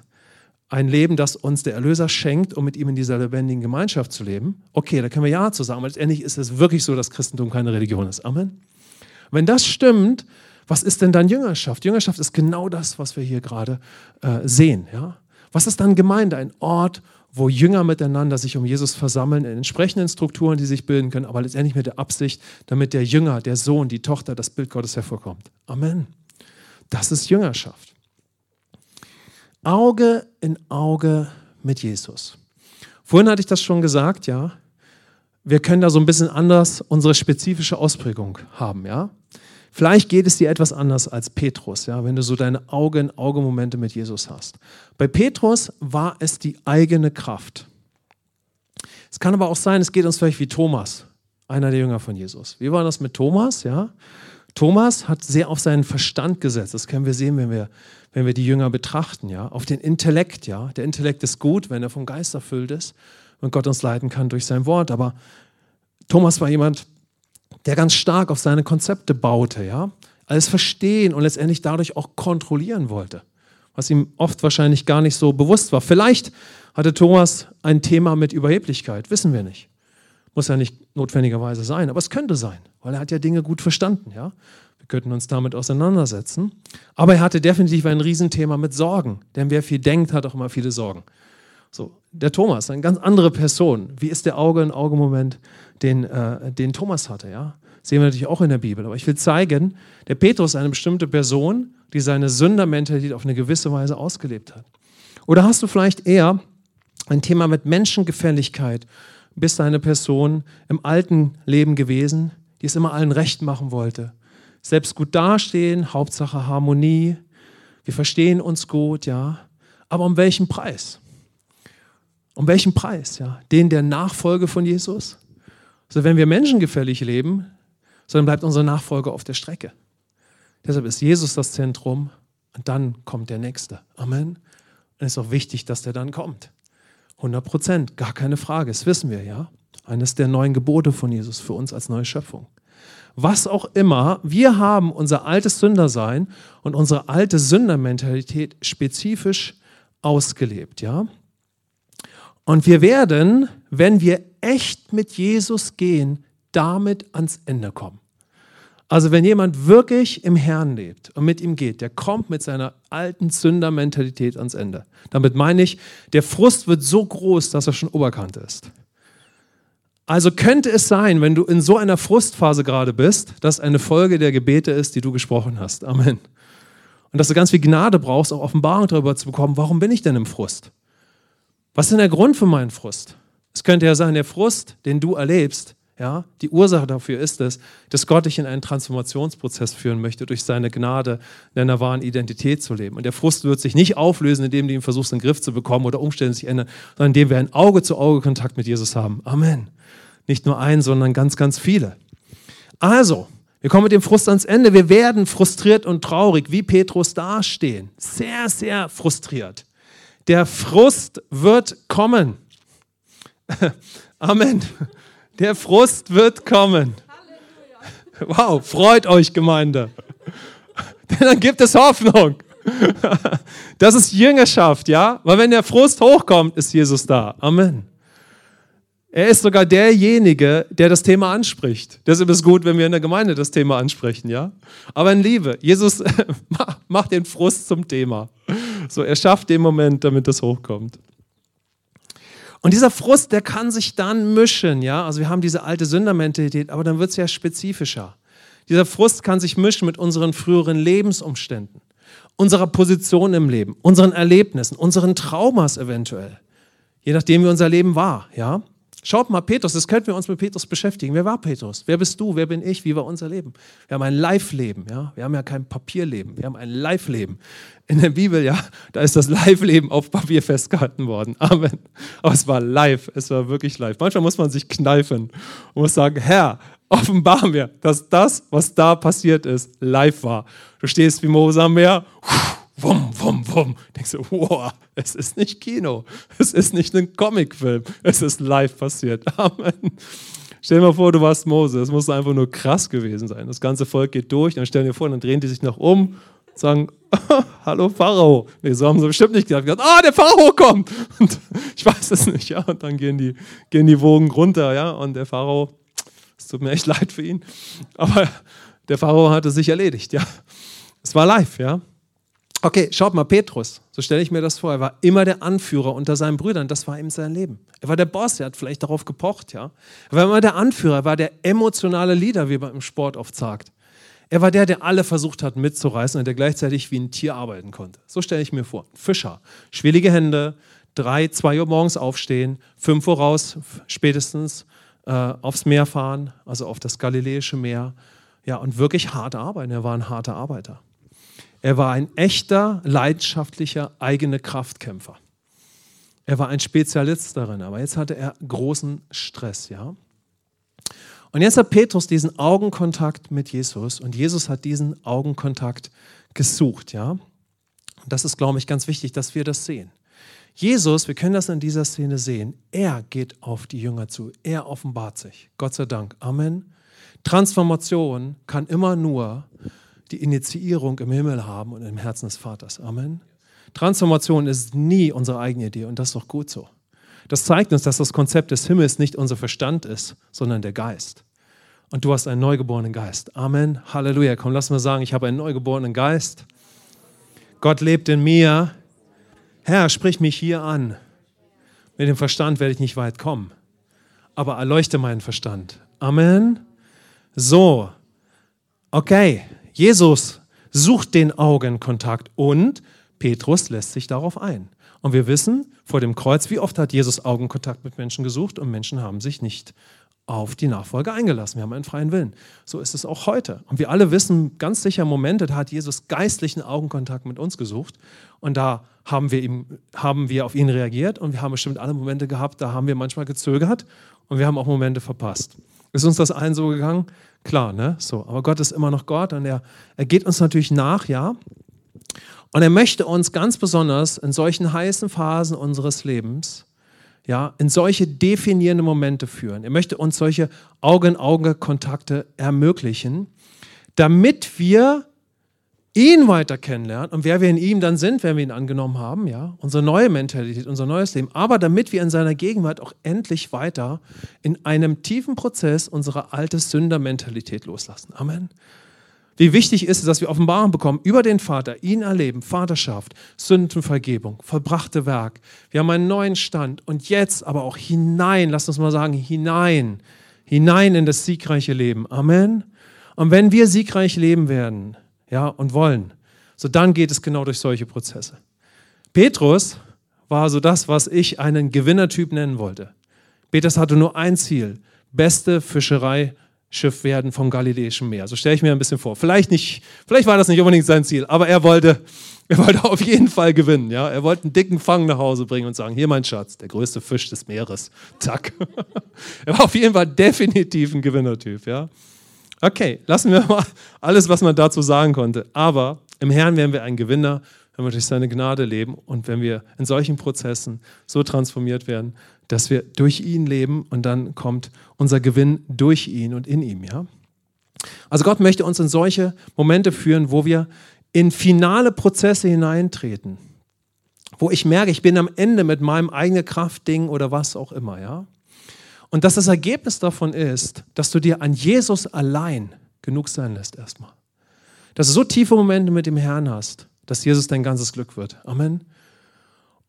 ein Leben, das uns der Erlöser schenkt, um mit ihm in dieser lebendigen Gemeinschaft zu leben. Okay, da können wir Ja zu sagen, aber letztendlich ist es wirklich so, dass Christentum keine Religion ist. Amen. Wenn das stimmt, was ist denn dann Jüngerschaft? Jüngerschaft ist genau das, was wir hier gerade äh, sehen. Ja? Was ist dann Gemeinde? Ein Ort, wo Jünger miteinander sich um Jesus versammeln, in entsprechenden Strukturen, die sich bilden können, aber letztendlich mit der Absicht, damit der Jünger, der Sohn, die Tochter, das Bild Gottes hervorkommt. Amen. Das ist Jüngerschaft. Auge in Auge mit Jesus. Vorhin hatte ich das schon gesagt, ja. Wir können da so ein bisschen anders unsere spezifische Ausprägung haben, ja. Vielleicht geht es dir etwas anders als Petrus, ja, wenn du so deine Auge-in-Auge-Momente mit Jesus hast. Bei Petrus war es die eigene Kraft. Es kann aber auch sein, es geht uns vielleicht wie Thomas, einer der Jünger von Jesus. Wie war das mit Thomas, ja? Thomas hat sehr auf seinen Verstand gesetzt. Das können wir sehen, wenn wir wenn wir die Jünger betrachten, ja, auf den Intellekt, ja. Der Intellekt ist gut, wenn er vom Geist erfüllt ist und Gott uns leiten kann durch sein Wort. Aber Thomas war jemand, der ganz stark auf seine Konzepte baute, ja. Alles verstehen und letztendlich dadurch auch kontrollieren wollte. Was ihm oft wahrscheinlich gar nicht so bewusst war. Vielleicht hatte Thomas ein Thema mit Überheblichkeit, wissen wir nicht. Muss ja nicht notwendigerweise sein, aber es könnte sein, weil er hat ja Dinge gut verstanden, ja könnten uns damit auseinandersetzen. Aber er hatte definitiv ein Riesenthema mit Sorgen, denn wer viel denkt, hat auch immer viele Sorgen. So, der Thomas, eine ganz andere Person. Wie ist der Auge-in-Auge-Moment, den, äh, den Thomas hatte? Ja? Sehen wir natürlich auch in der Bibel. Aber ich will zeigen, der Petrus ist eine bestimmte Person, die seine Sündermentalität auf eine gewisse Weise ausgelebt hat. Oder hast du vielleicht eher ein Thema mit Menschengefälligkeit? Bist du eine Person im alten Leben gewesen, die es immer allen recht machen wollte? Selbst gut dastehen, Hauptsache Harmonie. Wir verstehen uns gut, ja. Aber um welchen Preis? Um welchen Preis? Ja? Den der Nachfolge von Jesus? Also wenn wir menschengefällig leben, sondern bleibt unsere Nachfolge auf der Strecke. Deshalb ist Jesus das Zentrum und dann kommt der Nächste. Amen. Und es ist auch wichtig, dass der dann kommt. 100 Prozent, gar keine Frage, das wissen wir ja. Eines der neuen Gebote von Jesus für uns als neue Schöpfung. Was auch immer, wir haben unser altes Sündersein und unsere alte Sündermentalität spezifisch ausgelebt, ja. Und wir werden, wenn wir echt mit Jesus gehen, damit ans Ende kommen. Also wenn jemand wirklich im Herrn lebt und mit ihm geht, der kommt mit seiner alten Sündermentalität ans Ende. Damit meine ich, der Frust wird so groß, dass er schon Oberkante ist. Also könnte es sein, wenn du in so einer Frustphase gerade bist, dass eine Folge der Gebete ist, die du gesprochen hast. Amen. Und dass du ganz viel Gnade brauchst, auch Offenbarung darüber zu bekommen, warum bin ich denn im Frust? Was ist denn der Grund für meinen Frust? Es könnte ja sein, der Frust, den du erlebst, ja, die Ursache dafür ist es, dass Gott dich in einen Transformationsprozess führen möchte, durch seine Gnade in deiner wahren Identität zu leben. Und der Frust wird sich nicht auflösen, indem du ihn versuchst, in den Griff zu bekommen oder Umstände sich ändern, sondern indem wir einen Auge-zu-Auge-Kontakt mit Jesus haben. Amen. Nicht nur einen, sondern ganz, ganz viele. Also, wir kommen mit dem Frust ans Ende. Wir werden frustriert und traurig, wie Petrus dastehen. Sehr, sehr frustriert. Der Frust wird kommen. Amen. Der Frust wird kommen. Wow, freut euch, Gemeinde. Denn dann gibt es Hoffnung. Das ist Jüngerschaft, ja? Weil wenn der Frust hochkommt, ist Jesus da. Amen. Er ist sogar derjenige, der das Thema anspricht. Deshalb ist es gut, wenn wir in der Gemeinde das Thema ansprechen, ja? Aber in Liebe, Jesus macht den Frust zum Thema. So, er schafft den Moment, damit das hochkommt. Und dieser Frust, der kann sich dann mischen, ja. Also wir haben diese alte Sündermentalität, aber dann wird es ja spezifischer. Dieser Frust kann sich mischen mit unseren früheren Lebensumständen, unserer Position im Leben, unseren Erlebnissen, unseren Traumas eventuell. Je nachdem, wie unser Leben war, ja. Schaut mal, Petrus, das könnten wir uns mit Petrus beschäftigen. Wer war Petrus? Wer bist du? Wer bin ich? Wie war unser Leben? Wir haben ein Live-Leben, ja. Wir haben ja kein Papierleben, wir haben ein Live-Leben. In der Bibel, ja, da ist das Live-Leben auf Papier festgehalten worden. Amen. Aber es war live, es war wirklich live. Manchmal muss man sich kneifen und muss sagen, Herr, offenbar mir, dass das, was da passiert ist, live war. Du stehst wie Mose am Meer, wumm, wumm, wumm. Denkst du, wow, es ist nicht Kino, es ist nicht ein Comicfilm, es ist live passiert. Amen. Stell dir mal vor, du warst Mose, es muss einfach nur krass gewesen sein. Das ganze Volk geht durch, dann stellen dir vor, dann drehen die sich noch um und sagen, hallo Pharao. Nee, so haben sie bestimmt nicht gedacht. Ah, der Pharao kommt. Und ich weiß es nicht, ja. Und dann gehen die, gehen die Wogen runter, ja. Und der Pharao, es tut mir echt leid für ihn, aber der Pharao hatte sich erledigt, ja. Es war live, ja. Okay, schaut mal, Petrus, so stelle ich mir das vor, er war immer der Anführer unter seinen Brüdern, das war ihm sein Leben. Er war der Boss, er hat vielleicht darauf gepocht, ja. Er war immer der Anführer, er war der emotionale Leader, wie man im Sport oft sagt. Er war der, der alle versucht hat mitzureißen und der gleichzeitig wie ein Tier arbeiten konnte. So stelle ich mir vor. Fischer, schwierige Hände, drei, zwei Uhr morgens aufstehen, fünf Uhr raus, spätestens äh, aufs Meer fahren, also auf das Galiläische Meer. Ja, und wirklich hart arbeiten. Er war ein harter Arbeiter. Er war ein echter, leidenschaftlicher, eigener Kraftkämpfer. Er war ein Spezialist darin, aber jetzt hatte er großen Stress, ja. Und jetzt hat Petrus diesen Augenkontakt mit Jesus und Jesus hat diesen Augenkontakt gesucht, ja. Und das ist, glaube ich, ganz wichtig, dass wir das sehen. Jesus, wir können das in dieser Szene sehen, er geht auf die Jünger zu, er offenbart sich. Gott sei Dank. Amen. Transformation kann immer nur die Initiierung im Himmel haben und im Herzen des Vaters. Amen. Transformation ist nie unsere eigene Idee und das ist doch gut so. Das zeigt uns, dass das Konzept des Himmels nicht unser Verstand ist, sondern der Geist. Und du hast einen neugeborenen Geist. Amen. Halleluja. Komm, lass mal sagen, ich habe einen neugeborenen Geist. Gott lebt in mir. Herr, sprich mich hier an. Mit dem Verstand werde ich nicht weit kommen. Aber erleuchte meinen Verstand. Amen. So, okay, Jesus sucht den Augenkontakt und Petrus lässt sich darauf ein. Und wir wissen vor dem Kreuz, wie oft hat Jesus Augenkontakt mit Menschen gesucht und Menschen haben sich nicht auf die Nachfolge eingelassen. Wir haben einen freien Willen. So ist es auch heute. Und wir alle wissen ganz sicher Momente, da hat Jesus geistlichen Augenkontakt mit uns gesucht und da haben wir, ihm, haben wir auf ihn reagiert und wir haben bestimmt alle Momente gehabt, da haben wir manchmal gezögert und wir haben auch Momente verpasst. Ist uns das allen so gegangen? Klar, ne? So, aber Gott ist immer noch Gott und er, er geht uns natürlich nach, ja. Und er möchte uns ganz besonders in solchen heißen Phasen unseres Lebens ja, in solche definierende Momente führen. Er möchte uns solche Auge-in-Auge-Kontakte ermöglichen, damit wir ihn weiter kennenlernen und wer wir in ihm dann sind, wenn wir ihn angenommen haben, ja, unsere neue Mentalität, unser neues Leben, aber damit wir in seiner Gegenwart auch endlich weiter in einem tiefen Prozess unsere alte Sündermentalität loslassen. Amen. Wie wichtig ist es, dass wir Offenbarung bekommen über den Vater, ihn erleben, Vaterschaft, Sündenvergebung, vollbrachte Werk. Wir haben einen neuen Stand und jetzt aber auch hinein, lasst uns mal sagen, hinein, hinein in das siegreiche Leben. Amen. Und wenn wir siegreich leben werden, ja, und wollen, so dann geht es genau durch solche Prozesse. Petrus war so das, was ich einen Gewinnertyp nennen wollte. Petrus hatte nur ein Ziel, beste Fischerei Schiff werden vom Galiläischen Meer. So stelle ich mir ein bisschen vor. Vielleicht nicht, vielleicht war das nicht unbedingt sein Ziel, aber er wollte, er wollte auf jeden Fall gewinnen. Ja? Er wollte einen dicken Fang nach Hause bringen und sagen: Hier, mein Schatz, der größte Fisch des Meeres. Zack. er war auf jeden Fall definitiv ein Gewinnertyp. Ja? Okay, lassen wir mal alles, was man dazu sagen konnte. Aber im Herrn werden wir ein Gewinner, wenn wir durch seine Gnade leben und wenn wir in solchen Prozessen so transformiert werden, dass wir durch ihn leben und dann kommt unser Gewinn durch ihn und in ihm. Ja? Also Gott möchte uns in solche Momente führen, wo wir in finale Prozesse hineintreten, wo ich merke, ich bin am Ende mit meinem eigenen Kraftding oder was auch immer. Ja? Und dass das Ergebnis davon ist, dass du dir an Jesus allein genug sein lässt erstmal. Dass du so tiefe Momente mit dem Herrn hast, dass Jesus dein ganzes Glück wird. Amen.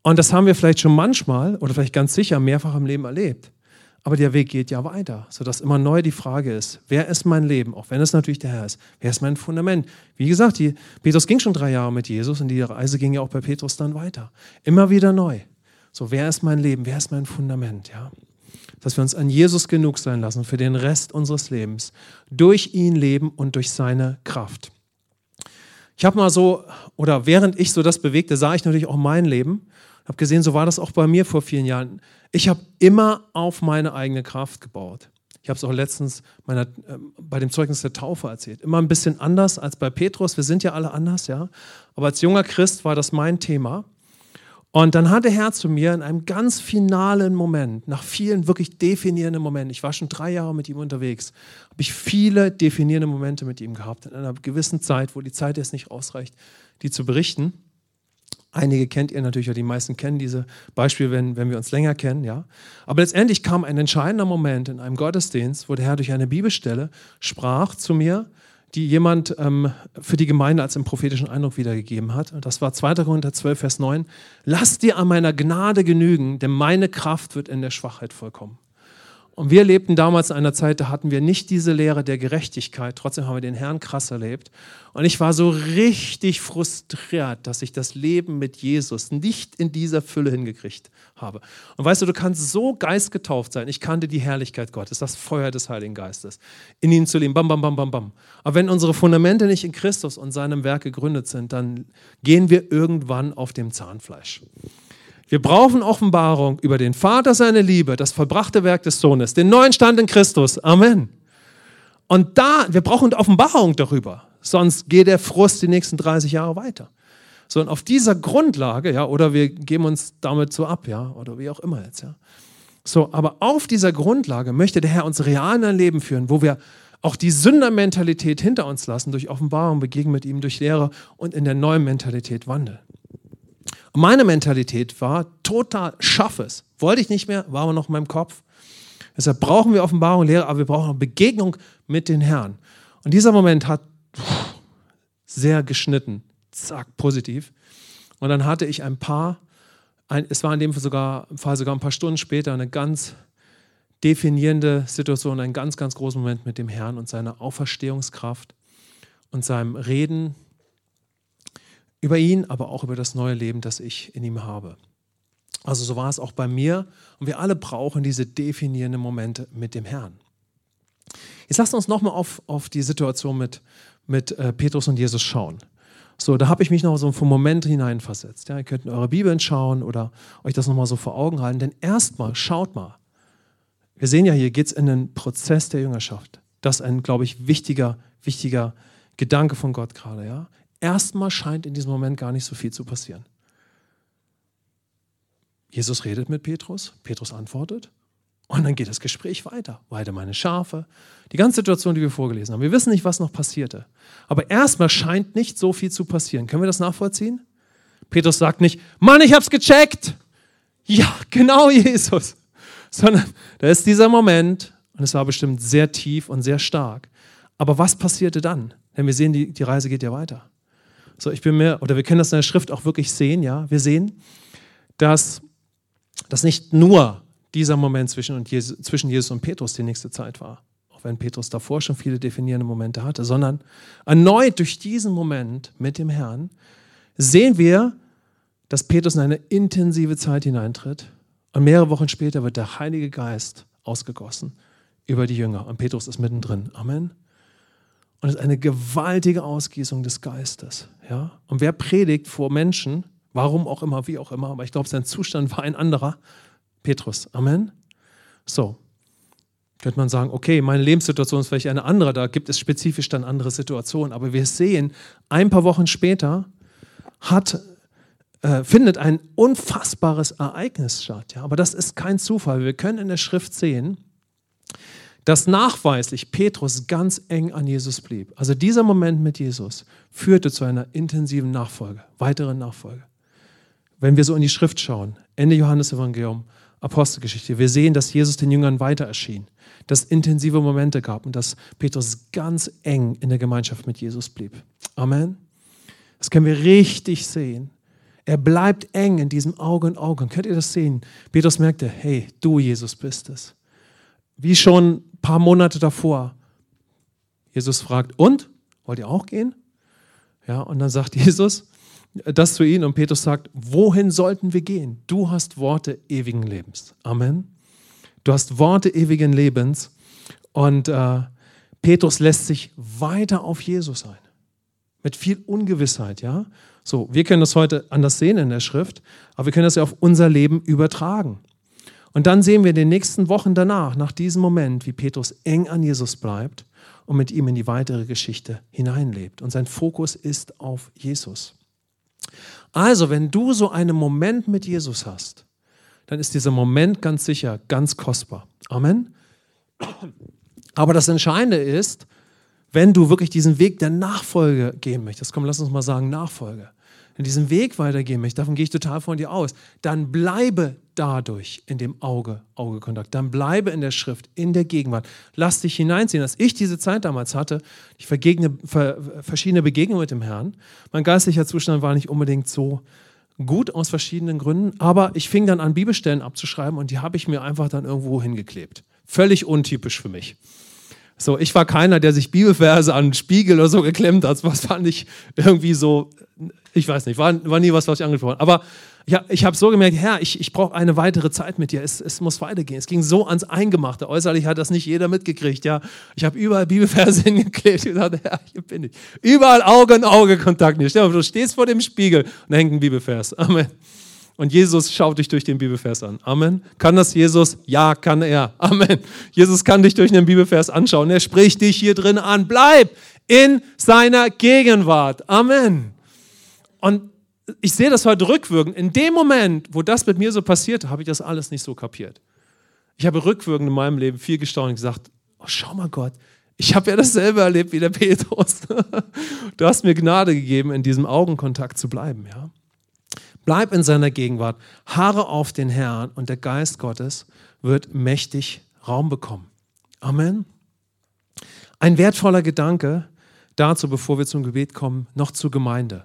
Und das haben wir vielleicht schon manchmal oder vielleicht ganz sicher mehrfach im Leben erlebt. Aber der Weg geht ja weiter, sodass immer neu die Frage ist, wer ist mein Leben, auch wenn es natürlich der Herr ist, wer ist mein Fundament? Wie gesagt, die, Petrus ging schon drei Jahre mit Jesus und die Reise ging ja auch bei Petrus dann weiter. Immer wieder neu. So, wer ist mein Leben, wer ist mein Fundament? Ja? Dass wir uns an Jesus genug sein lassen für den Rest unseres Lebens, durch ihn leben und durch seine Kraft. Ich habe mal so, oder während ich so das bewegte, sah ich natürlich auch mein Leben habe gesehen, so war das auch bei mir vor vielen Jahren. Ich habe immer auf meine eigene Kraft gebaut. Ich habe es auch letztens meiner, äh, bei dem Zeugnis der Taufe erzählt. Immer ein bisschen anders als bei Petrus. Wir sind ja alle anders, ja. Aber als junger Christ war das mein Thema. Und dann hat der Herr zu mir in einem ganz finalen Moment, nach vielen wirklich definierenden Momenten, ich war schon drei Jahre mit ihm unterwegs, habe ich viele definierende Momente mit ihm gehabt, in einer gewissen Zeit, wo die Zeit jetzt nicht ausreicht, die zu berichten. Einige kennt ihr natürlich, die meisten kennen diese Beispiele, wenn, wenn wir uns länger kennen, ja. Aber letztendlich kam ein entscheidender Moment in einem Gottesdienst, wo der Herr durch eine Bibelstelle sprach zu mir, die jemand ähm, für die Gemeinde als im prophetischen Eindruck wiedergegeben hat. Das war 2. Korinther 12, Vers 9. Lass dir an meiner Gnade genügen, denn meine Kraft wird in der Schwachheit vollkommen. Und wir lebten damals in einer Zeit, da hatten wir nicht diese Lehre der Gerechtigkeit, trotzdem haben wir den Herrn krass erlebt. Und ich war so richtig frustriert, dass ich das Leben mit Jesus nicht in dieser Fülle hingekriegt habe. Und weißt du, du kannst so geistgetauft sein. Ich kannte die Herrlichkeit Gottes, das Feuer des Heiligen Geistes, in ihn zu leben. Bam, bam, bam, bam, bam. Aber wenn unsere Fundamente nicht in Christus und seinem Werk gegründet sind, dann gehen wir irgendwann auf dem Zahnfleisch. Wir brauchen Offenbarung über den Vater, seine Liebe, das vollbrachte Werk des Sohnes, den neuen Stand in Christus. Amen. Und da, wir brauchen Offenbarung darüber, sonst geht der Frust die nächsten 30 Jahre weiter. So, und auf dieser Grundlage, ja, oder wir geben uns damit so ab, ja, oder wie auch immer jetzt, ja. So, aber auf dieser Grundlage möchte der Herr uns real in ein Leben führen, wo wir auch die Sündermentalität hinter uns lassen, durch Offenbarung begegnen mit ihm, durch Lehre und in der neuen Mentalität wandeln. Meine Mentalität war total schaffes. Wollte ich nicht mehr, war aber noch in meinem Kopf. Deshalb brauchen wir Offenbarung, Lehre, aber wir brauchen auch Begegnung mit den Herrn. Und dieser Moment hat sehr geschnitten, zack, positiv. Und dann hatte ich ein paar, ein, es war in dem Fall sogar, Fall sogar ein paar Stunden später, eine ganz definierende Situation, ein ganz, ganz großer Moment mit dem Herrn und seiner Auferstehungskraft und seinem Reden über ihn, aber auch über das neue Leben, das ich in ihm habe. Also so war es auch bei mir und wir alle brauchen diese definierenden Momente mit dem Herrn. Jetzt lasst uns nochmal auf, auf die Situation mit, mit äh, Petrus und Jesus schauen. So, da habe ich mich noch so einen Moment hineinversetzt. Ja, ihr könnt in eure Bibeln schauen oder euch das nochmal so vor Augen halten. Denn erstmal, schaut mal, wir sehen ja hier, geht es in den Prozess der Jüngerschaft. Das ist ein, glaube ich, wichtiger, wichtiger Gedanke von Gott gerade. Ja? Erstmal scheint in diesem Moment gar nicht so viel zu passieren. Jesus redet mit Petrus, Petrus antwortet und dann geht das Gespräch weiter. Weiter meine Schafe. Die ganze Situation, die wir vorgelesen haben. Wir wissen nicht, was noch passierte. Aber erstmal scheint nicht so viel zu passieren. Können wir das nachvollziehen? Petrus sagt nicht, Mann, ich hab's gecheckt. Ja, genau, Jesus. Sondern da ist dieser Moment, und es war bestimmt sehr tief und sehr stark. Aber was passierte dann? Denn wir sehen, die, die Reise geht ja weiter. So, ich bin mir, oder wir können das in der Schrift auch wirklich sehen, ja. Wir sehen, dass dass nicht nur dieser Moment zwischen, Jesus, zwischen Jesus und Petrus die nächste Zeit war, auch wenn Petrus davor schon viele definierende Momente hatte, sondern erneut durch diesen Moment mit dem Herrn sehen wir, dass Petrus in eine intensive Zeit hineintritt und mehrere Wochen später wird der Heilige Geist ausgegossen über die Jünger und Petrus ist mittendrin. Amen. Und es ist eine gewaltige Ausgießung des Geistes. Ja? Und wer predigt vor Menschen, Warum auch immer, wie auch immer, aber ich glaube, sein Zustand war ein anderer. Petrus, Amen. So, könnte man sagen, okay, meine Lebenssituation ist vielleicht eine andere, da gibt es spezifisch dann andere Situationen, aber wir sehen, ein paar Wochen später hat, äh, findet ein unfassbares Ereignis statt. Ja? Aber das ist kein Zufall. Wir können in der Schrift sehen, dass nachweislich Petrus ganz eng an Jesus blieb. Also dieser Moment mit Jesus führte zu einer intensiven Nachfolge, weiteren Nachfolge wenn wir so in die Schrift schauen, Ende Johannesevangelium, Apostelgeschichte, wir sehen, dass Jesus den Jüngern weiter erschien, dass intensive Momente gab und dass Petrus ganz eng in der Gemeinschaft mit Jesus blieb. Amen. Das können wir richtig sehen. Er bleibt eng in diesem Auge in Auge. Und könnt ihr das sehen? Petrus merkte, hey, du Jesus bist es. Wie schon ein paar Monate davor. Jesus fragt, und? Wollt ihr auch gehen? Ja, und dann sagt Jesus, das zu ihnen und Petrus sagt, wohin sollten wir gehen? Du hast Worte ewigen Lebens. Amen. Du hast Worte ewigen Lebens und äh, Petrus lässt sich weiter auf Jesus ein. Mit viel Ungewissheit, ja. So, wir können das heute anders sehen in der Schrift, aber wir können das ja auf unser Leben übertragen. Und dann sehen wir in den nächsten Wochen danach, nach diesem Moment, wie Petrus eng an Jesus bleibt und mit ihm in die weitere Geschichte hineinlebt. Und sein Fokus ist auf Jesus. Also, wenn du so einen Moment mit Jesus hast, dann ist dieser Moment ganz sicher ganz kostbar. Amen. Aber das Entscheidende ist, wenn du wirklich diesen Weg der Nachfolge gehen möchtest, komm, lass uns mal sagen, Nachfolge in diesem Weg weitergehen möchte, davon gehe ich total von dir aus, dann bleibe dadurch in dem Auge, Augekontakt. Dann bleibe in der Schrift, in der Gegenwart. Lass dich hineinziehen. Als ich diese Zeit damals hatte, ich vergegne, ver, verschiedene Begegnungen mit dem Herrn, mein geistlicher Zustand war nicht unbedingt so gut aus verschiedenen Gründen, aber ich fing dann an, Bibelstellen abzuschreiben und die habe ich mir einfach dann irgendwo hingeklebt. Völlig untypisch für mich. So, ich war keiner, der sich Bibelverse an den Spiegel oder so geklemmt hat. Was fand ich irgendwie so, ich weiß nicht, war, war nie was, was ich angesprochen habe. Aber ja, ich habe so gemerkt, Herr, ich, ich brauche eine weitere Zeit mit dir. Es, es muss weitergehen. Es ging so ans Eingemachte. Äußerlich hat das nicht jeder mitgekriegt. Ja, ich habe überall Bibelverse hingeklebt. Ich dachte, Herr, hier bin ich. Überall Auge in Auge Kontakt. Stell dir du stehst vor dem Spiegel und hängt ein Bibelvers. Amen. Und Jesus schaut dich durch den Bibelvers an. Amen. Kann das Jesus? Ja, kann er. Amen. Jesus kann dich durch den Bibelvers anschauen. Er spricht dich hier drin an. Bleib in seiner Gegenwart. Amen. Und ich sehe das heute rückwirkend. In dem Moment, wo das mit mir so passierte, habe ich das alles nicht so kapiert. Ich habe rückwirkend in meinem Leben viel gestaunt und gesagt, oh, schau mal Gott, ich habe ja dasselbe erlebt wie der Petrus. Du hast mir Gnade gegeben, in diesem Augenkontakt zu bleiben. Ja? Bleib in seiner Gegenwart, harre auf den Herrn und der Geist Gottes wird mächtig Raum bekommen. Amen. Ein wertvoller Gedanke dazu, bevor wir zum Gebet kommen, noch zur Gemeinde.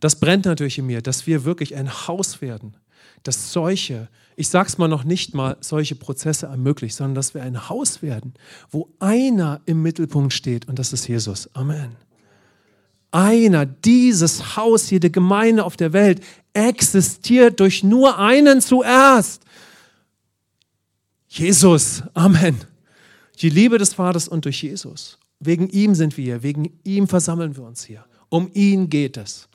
Das brennt natürlich in mir, dass wir wirklich ein Haus werden, dass solche, ich sag's mal noch nicht mal, solche Prozesse ermöglicht, sondern dass wir ein Haus werden, wo einer im Mittelpunkt steht und das ist Jesus. Amen. Einer, dieses Haus, jede Gemeinde auf der Welt existiert durch nur einen zuerst. Jesus. Amen. Die Liebe des Vaters und durch Jesus. Wegen ihm sind wir hier, wegen ihm versammeln wir uns hier. Um ihn geht es.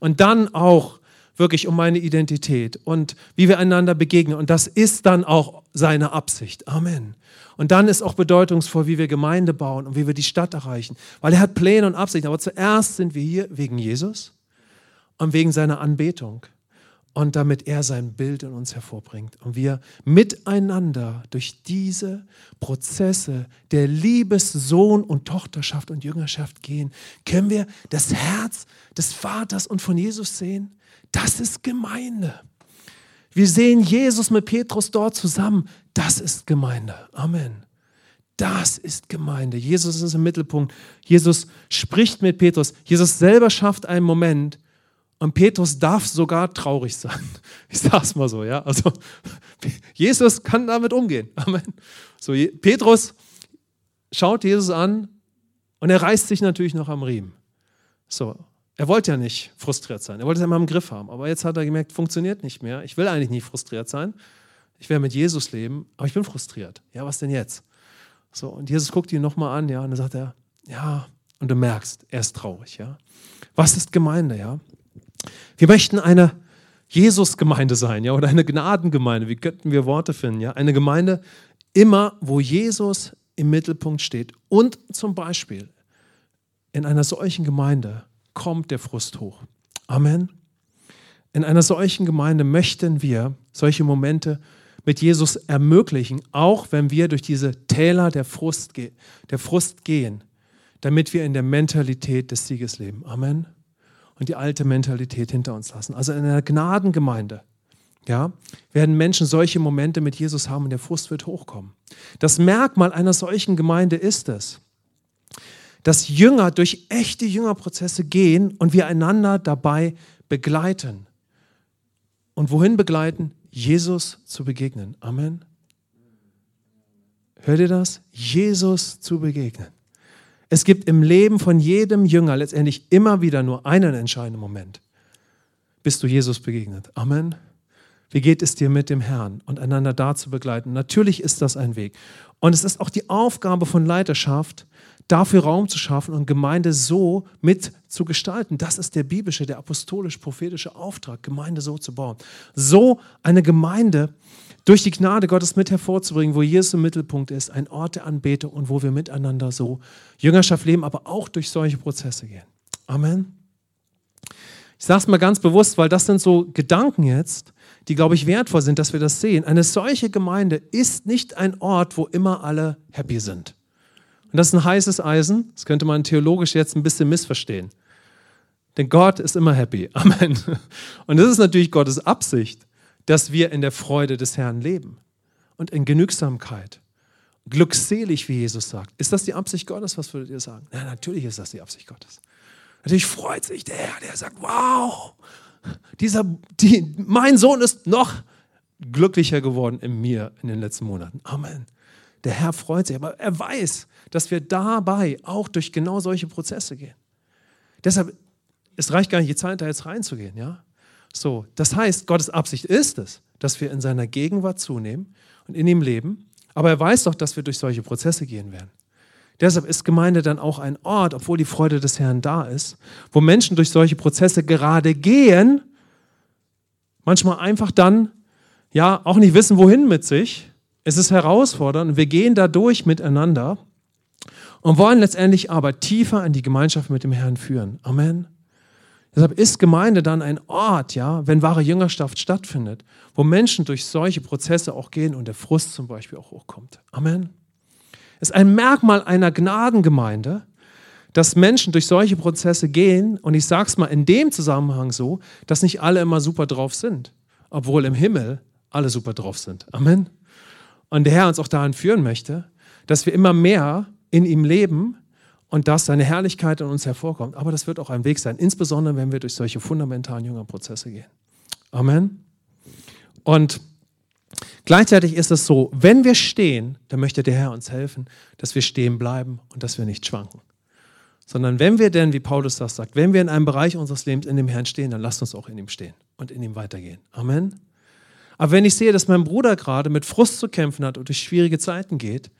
Und dann auch wirklich um meine Identität und wie wir einander begegnen. Und das ist dann auch seine Absicht. Amen. Und dann ist auch bedeutungsvoll, wie wir Gemeinde bauen und wie wir die Stadt erreichen. Weil er hat Pläne und Absichten. Aber zuerst sind wir hier wegen Jesus und wegen seiner Anbetung und damit er sein Bild in uns hervorbringt und wir miteinander durch diese Prozesse der Liebessohn und Tochterschaft und Jüngerschaft gehen, können wir das Herz des Vaters und von Jesus sehen. Das ist Gemeinde. Wir sehen Jesus mit Petrus dort zusammen. Das ist Gemeinde. Amen. Das ist Gemeinde. Jesus ist im Mittelpunkt. Jesus spricht mit Petrus. Jesus selber schafft einen Moment, und Petrus darf sogar traurig sein. Ich sage es mal so, ja. Also Jesus kann damit umgehen. Amen. So, Petrus schaut Jesus an und er reißt sich natürlich noch am Riemen. So, er wollte ja nicht frustriert sein. Er wollte es ja mal im Griff haben. Aber jetzt hat er gemerkt, funktioniert nicht mehr. Ich will eigentlich nicht frustriert sein. Ich werde mit Jesus leben, aber ich bin frustriert. Ja, was denn jetzt? So, und Jesus guckt ihn nochmal an, ja, und dann sagt er, ja, und du merkst, er ist traurig, ja. Was ist Gemeinde, ja? Wir möchten eine Jesus-Gemeinde sein, ja, oder eine Gnadengemeinde. Wie könnten wir Worte finden, ja? Eine Gemeinde immer, wo Jesus im Mittelpunkt steht. Und zum Beispiel in einer solchen Gemeinde kommt der Frust hoch. Amen. In einer solchen Gemeinde möchten wir solche Momente mit Jesus ermöglichen, auch wenn wir durch diese Täler der Frust, der Frust gehen, damit wir in der Mentalität des Sieges leben. Amen und die alte Mentalität hinter uns lassen. Also in einer Gnadengemeinde ja, werden Menschen solche Momente mit Jesus haben und der Frust wird hochkommen. Das Merkmal einer solchen Gemeinde ist es, dass Jünger durch echte Jüngerprozesse gehen und wir einander dabei begleiten. Und wohin begleiten? Jesus zu begegnen. Amen. Hört ihr das? Jesus zu begegnen. Es gibt im Leben von jedem Jünger letztendlich immer wieder nur einen entscheidenden Moment. Bist du Jesus begegnet? Amen. Wie geht es dir mit dem Herrn und einander da zu begleiten? Natürlich ist das ein Weg. Und es ist auch die Aufgabe von Leiterschaft, dafür Raum zu schaffen und Gemeinde so mit zu gestalten. Das ist der biblische, der apostolisch-prophetische Auftrag, Gemeinde so zu bauen. So eine Gemeinde durch die Gnade Gottes mit hervorzubringen, wo Jesus im Mittelpunkt ist, ein Ort der Anbetung und wo wir miteinander so Jüngerschaft leben, aber auch durch solche Prozesse gehen. Amen. Ich sage es mal ganz bewusst, weil das sind so Gedanken jetzt, die, glaube ich, wertvoll sind, dass wir das sehen. Eine solche Gemeinde ist nicht ein Ort, wo immer alle happy sind. Und das ist ein heißes Eisen. Das könnte man theologisch jetzt ein bisschen missverstehen. Denn Gott ist immer happy. Amen. Und das ist natürlich Gottes Absicht dass wir in der Freude des Herrn leben und in Genügsamkeit. Glückselig, wie Jesus sagt. Ist das die Absicht Gottes? Was würdet ihr sagen? Ja, natürlich ist das die Absicht Gottes. Natürlich freut sich der Herr, der sagt, wow, dieser, die, mein Sohn ist noch glücklicher geworden in mir in den letzten Monaten. Amen. Der Herr freut sich, aber er weiß, dass wir dabei auch durch genau solche Prozesse gehen. Deshalb, es reicht gar nicht die Zeit, da jetzt reinzugehen, ja. So, das heißt, Gottes Absicht ist es, dass wir in seiner Gegenwart zunehmen und in ihm leben. Aber er weiß doch, dass wir durch solche Prozesse gehen werden. Deshalb ist Gemeinde dann auch ein Ort, obwohl die Freude des Herrn da ist, wo Menschen durch solche Prozesse gerade gehen, manchmal einfach dann ja auch nicht wissen, wohin mit sich. Es ist herausfordernd wir gehen dadurch miteinander und wollen letztendlich aber tiefer in die Gemeinschaft mit dem Herrn führen. Amen. Deshalb ist Gemeinde dann ein Ort, ja, wenn wahre Jüngerschaft stattfindet, wo Menschen durch solche Prozesse auch gehen und der Frust zum Beispiel auch hochkommt. Amen. Es ist ein Merkmal einer Gnadengemeinde, dass Menschen durch solche Prozesse gehen und ich sage es mal in dem Zusammenhang so, dass nicht alle immer super drauf sind, obwohl im Himmel alle super drauf sind. Amen. Und der Herr uns auch dahin führen möchte, dass wir immer mehr in ihm leben, und dass seine Herrlichkeit in uns hervorkommt. Aber das wird auch ein Weg sein, insbesondere wenn wir durch solche fundamentalen Jüngerprozesse gehen. Amen. Und gleichzeitig ist es so, wenn wir stehen, dann möchte der Herr uns helfen, dass wir stehen bleiben und dass wir nicht schwanken. Sondern wenn wir denn, wie Paulus das sagt, wenn wir in einem Bereich unseres Lebens in dem Herrn stehen, dann lasst uns auch in ihm stehen und in ihm weitergehen. Amen. Aber wenn ich sehe, dass mein Bruder gerade mit Frust zu kämpfen hat und durch schwierige Zeiten geht,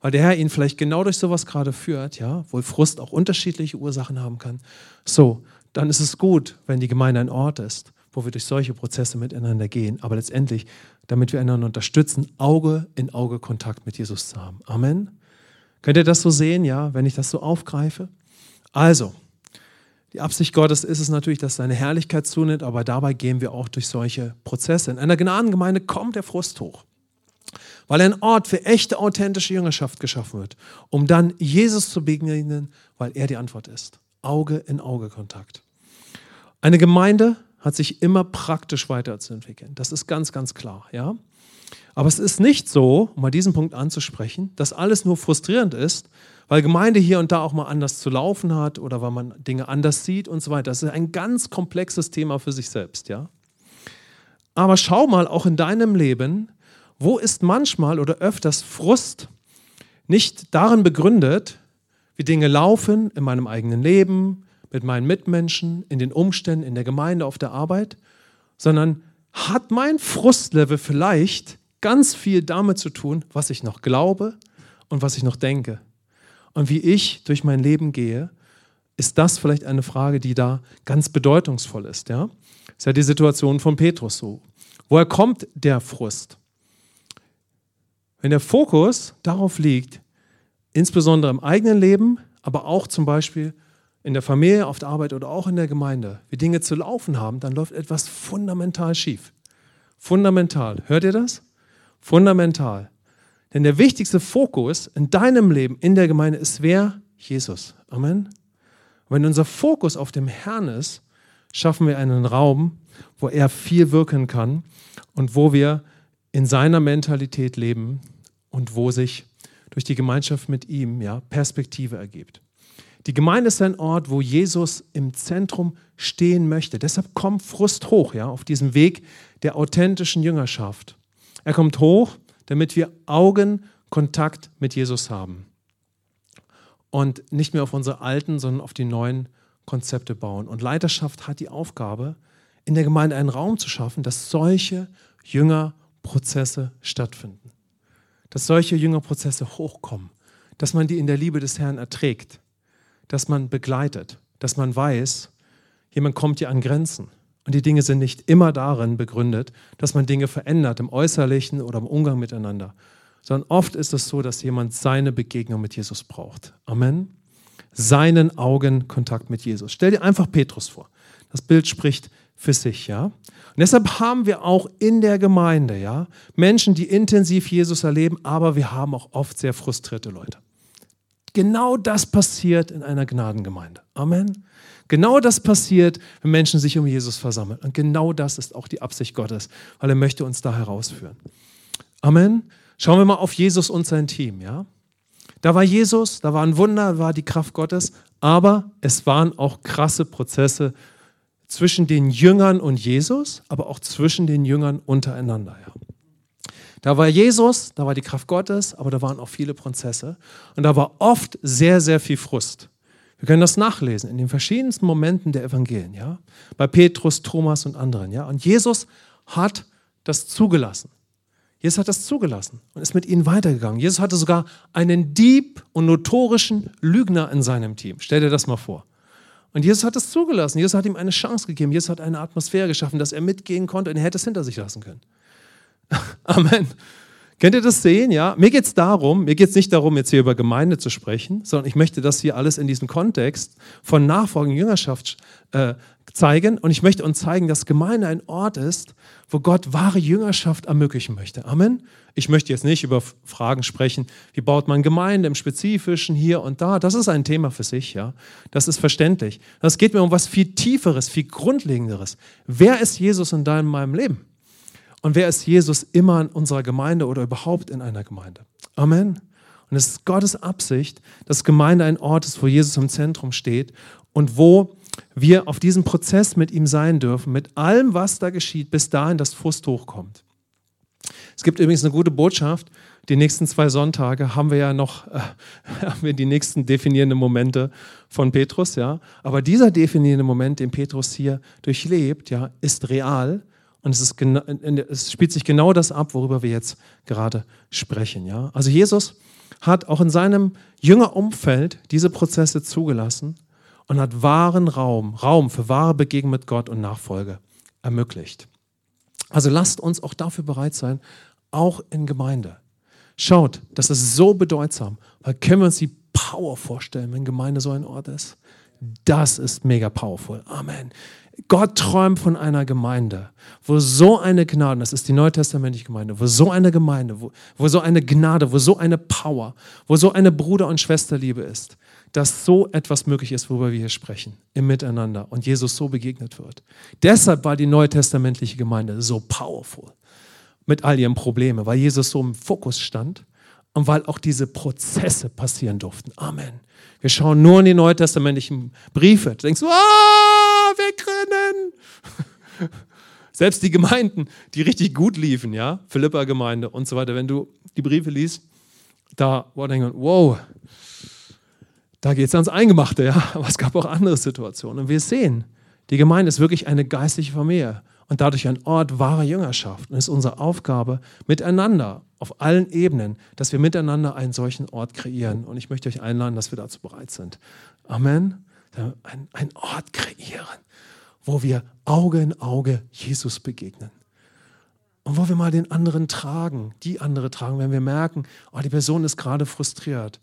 weil der Herr ihn vielleicht genau durch sowas gerade führt, ja, wo Frust auch unterschiedliche Ursachen haben kann, so, dann ist es gut, wenn die Gemeinde ein Ort ist, wo wir durch solche Prozesse miteinander gehen, aber letztendlich, damit wir einander unterstützen, Auge in Auge Kontakt mit Jesus zu haben. Amen. Könnt ihr das so sehen, ja, wenn ich das so aufgreife? Also, die Absicht Gottes ist es natürlich, dass seine Herrlichkeit zunimmt, aber dabei gehen wir auch durch solche Prozesse. In einer Gnadengemeinde kommt der Frust hoch, weil ein Ort für echte, authentische Jüngerschaft geschaffen wird, um dann Jesus zu begegnen, weil er die Antwort ist. Auge in Auge Kontakt. Eine Gemeinde hat sich immer praktisch weiterzuentwickeln. Das ist ganz, ganz klar. Ja? Aber es ist nicht so, um mal diesen Punkt anzusprechen, dass alles nur frustrierend ist, weil Gemeinde hier und da auch mal anders zu laufen hat oder weil man Dinge anders sieht und so weiter. Das ist ein ganz komplexes Thema für sich selbst. Ja? Aber schau mal auch in deinem Leben, wo ist manchmal oder öfters Frust nicht darin begründet, wie Dinge laufen in meinem eigenen Leben, mit meinen Mitmenschen, in den Umständen, in der Gemeinde, auf der Arbeit, sondern hat mein Frustlevel vielleicht ganz viel damit zu tun, was ich noch glaube und was ich noch denke. Und wie ich durch mein Leben gehe, ist das vielleicht eine Frage, die da ganz bedeutungsvoll ist. Ja? Das ist ja die Situation von Petrus so. Woher kommt der Frust? Wenn der Fokus darauf liegt, insbesondere im eigenen Leben, aber auch zum Beispiel in der Familie, auf der Arbeit oder auch in der Gemeinde, wie Dinge zu laufen haben, dann läuft etwas fundamental schief. Fundamental. Hört ihr das? Fundamental. Denn der wichtigste Fokus in deinem Leben, in der Gemeinde, ist wer? Jesus. Amen. Und wenn unser Fokus auf dem Herrn ist, schaffen wir einen Raum, wo er viel wirken kann und wo wir in seiner Mentalität leben und wo sich durch die Gemeinschaft mit ihm ja, Perspektive ergibt. Die Gemeinde ist ein Ort, wo Jesus im Zentrum stehen möchte. Deshalb kommt Frust hoch, ja, auf diesem Weg der authentischen Jüngerschaft. Er kommt hoch, damit wir Augenkontakt mit Jesus haben und nicht mehr auf unsere alten, sondern auf die neuen Konzepte bauen. Und Leiterschaft hat die Aufgabe, in der Gemeinde einen Raum zu schaffen, dass solche Jüngerprozesse stattfinden. Dass solche Jüngerprozesse hochkommen, dass man die in der Liebe des Herrn erträgt dass man begleitet, dass man weiß, jemand kommt hier an Grenzen. Und die Dinge sind nicht immer darin begründet, dass man Dinge verändert im Äußerlichen oder im Umgang miteinander, sondern oft ist es so, dass jemand seine Begegnung mit Jesus braucht. Amen. Seinen Augenkontakt mit Jesus. Stell dir einfach Petrus vor. Das Bild spricht für sich, ja. Und deshalb haben wir auch in der Gemeinde, ja, Menschen, die intensiv Jesus erleben, aber wir haben auch oft sehr frustrierte Leute. Genau das passiert in einer Gnadengemeinde. Amen. Genau das passiert, wenn Menschen sich um Jesus versammeln. Und genau das ist auch die Absicht Gottes, weil er möchte uns da herausführen. Amen. Schauen wir mal auf Jesus und sein Team, ja? Da war Jesus, da war ein Wunder, da war die Kraft Gottes, aber es waren auch krasse Prozesse zwischen den Jüngern und Jesus, aber auch zwischen den Jüngern untereinander, ja. Da war Jesus, da war die Kraft Gottes, aber da waren auch viele Prozesse. Und da war oft sehr, sehr viel Frust. Wir können das nachlesen in den verschiedensten Momenten der Evangelien, ja. Bei Petrus, Thomas und anderen, ja. Und Jesus hat das zugelassen. Jesus hat das zugelassen und ist mit ihnen weitergegangen. Jesus hatte sogar einen Dieb und notorischen Lügner in seinem Team. Stell dir das mal vor. Und Jesus hat das zugelassen. Jesus hat ihm eine Chance gegeben. Jesus hat eine Atmosphäre geschaffen, dass er mitgehen konnte und er hätte es hinter sich lassen können. Amen. Könnt ihr das sehen? Ja, mir geht es darum, mir geht es nicht darum, jetzt hier über Gemeinde zu sprechen, sondern ich möchte das hier alles in diesem Kontext von Nachfolge Jüngerschaft äh, zeigen. Und ich möchte uns zeigen, dass Gemeinde ein Ort ist, wo Gott wahre Jüngerschaft ermöglichen möchte. Amen. Ich möchte jetzt nicht über Fragen sprechen, wie baut man Gemeinde im Spezifischen hier und da. Das ist ein Thema für sich, ja. Das ist verständlich. Es geht mir um was viel Tieferes, viel Grundlegenderes. Wer ist Jesus in deinem meinem Leben? Und wer ist Jesus immer in unserer Gemeinde oder überhaupt in einer Gemeinde? Amen. Und es ist Gottes Absicht, dass Gemeinde ein Ort ist, wo Jesus im Zentrum steht und wo wir auf diesem Prozess mit ihm sein dürfen, mit allem, was da geschieht, bis dahin, dass Frust hochkommt. Es gibt übrigens eine gute Botschaft. Die nächsten zwei Sonntage haben wir ja noch äh, haben wir die nächsten definierenden Momente von Petrus, ja. Aber dieser definierende Moment, den Petrus hier durchlebt, ja, ist real und es, ist es spielt sich genau das ab, worüber wir jetzt gerade sprechen, ja. Also Jesus hat auch in seinem Jüngerumfeld diese Prozesse zugelassen und hat wahren Raum, Raum für wahre Begegnung mit Gott und Nachfolge ermöglicht. Also lasst uns auch dafür bereit sein, auch in Gemeinde. Schaut, das ist so bedeutsam, weil können wir uns die Power vorstellen, wenn Gemeinde so ein Ort ist? Das ist mega powerful. Amen. Gott träumt von einer Gemeinde, wo so eine Gnade, das ist die neutestamentliche Gemeinde, wo so eine Gemeinde, wo, wo so eine Gnade, wo so eine Power, wo so eine Bruder- und Schwesterliebe ist, dass so etwas möglich ist, worüber wir hier sprechen, im Miteinander und Jesus so begegnet wird. Deshalb war die neutestamentliche Gemeinde so powerful mit all ihren Problemen, weil Jesus so im Fokus stand und weil auch diese Prozesse passieren durften. Amen. Wir schauen nur in die neutestamentlichen Briefe. Du denkst, ah, wegrennen! Selbst die Gemeinden, die richtig gut liefen, ja, Philippa-Gemeinde und so weiter, wenn du die Briefe liest, da, wow, da geht es ans Eingemachte, ja. Aber es gab auch andere Situationen. Und wir sehen, die Gemeinde ist wirklich eine geistliche Familie und dadurch ein Ort wahrer Jüngerschaft. Und es ist unsere Aufgabe, miteinander, auf allen Ebenen, dass wir miteinander einen solchen Ort kreieren. Und ich möchte euch einladen, dass wir dazu bereit sind. Amen. Ein, ein Ort kreieren, wo wir Auge in Auge Jesus begegnen. Und wo wir mal den anderen tragen, die andere tragen, wenn wir merken, oh, die Person ist gerade frustriert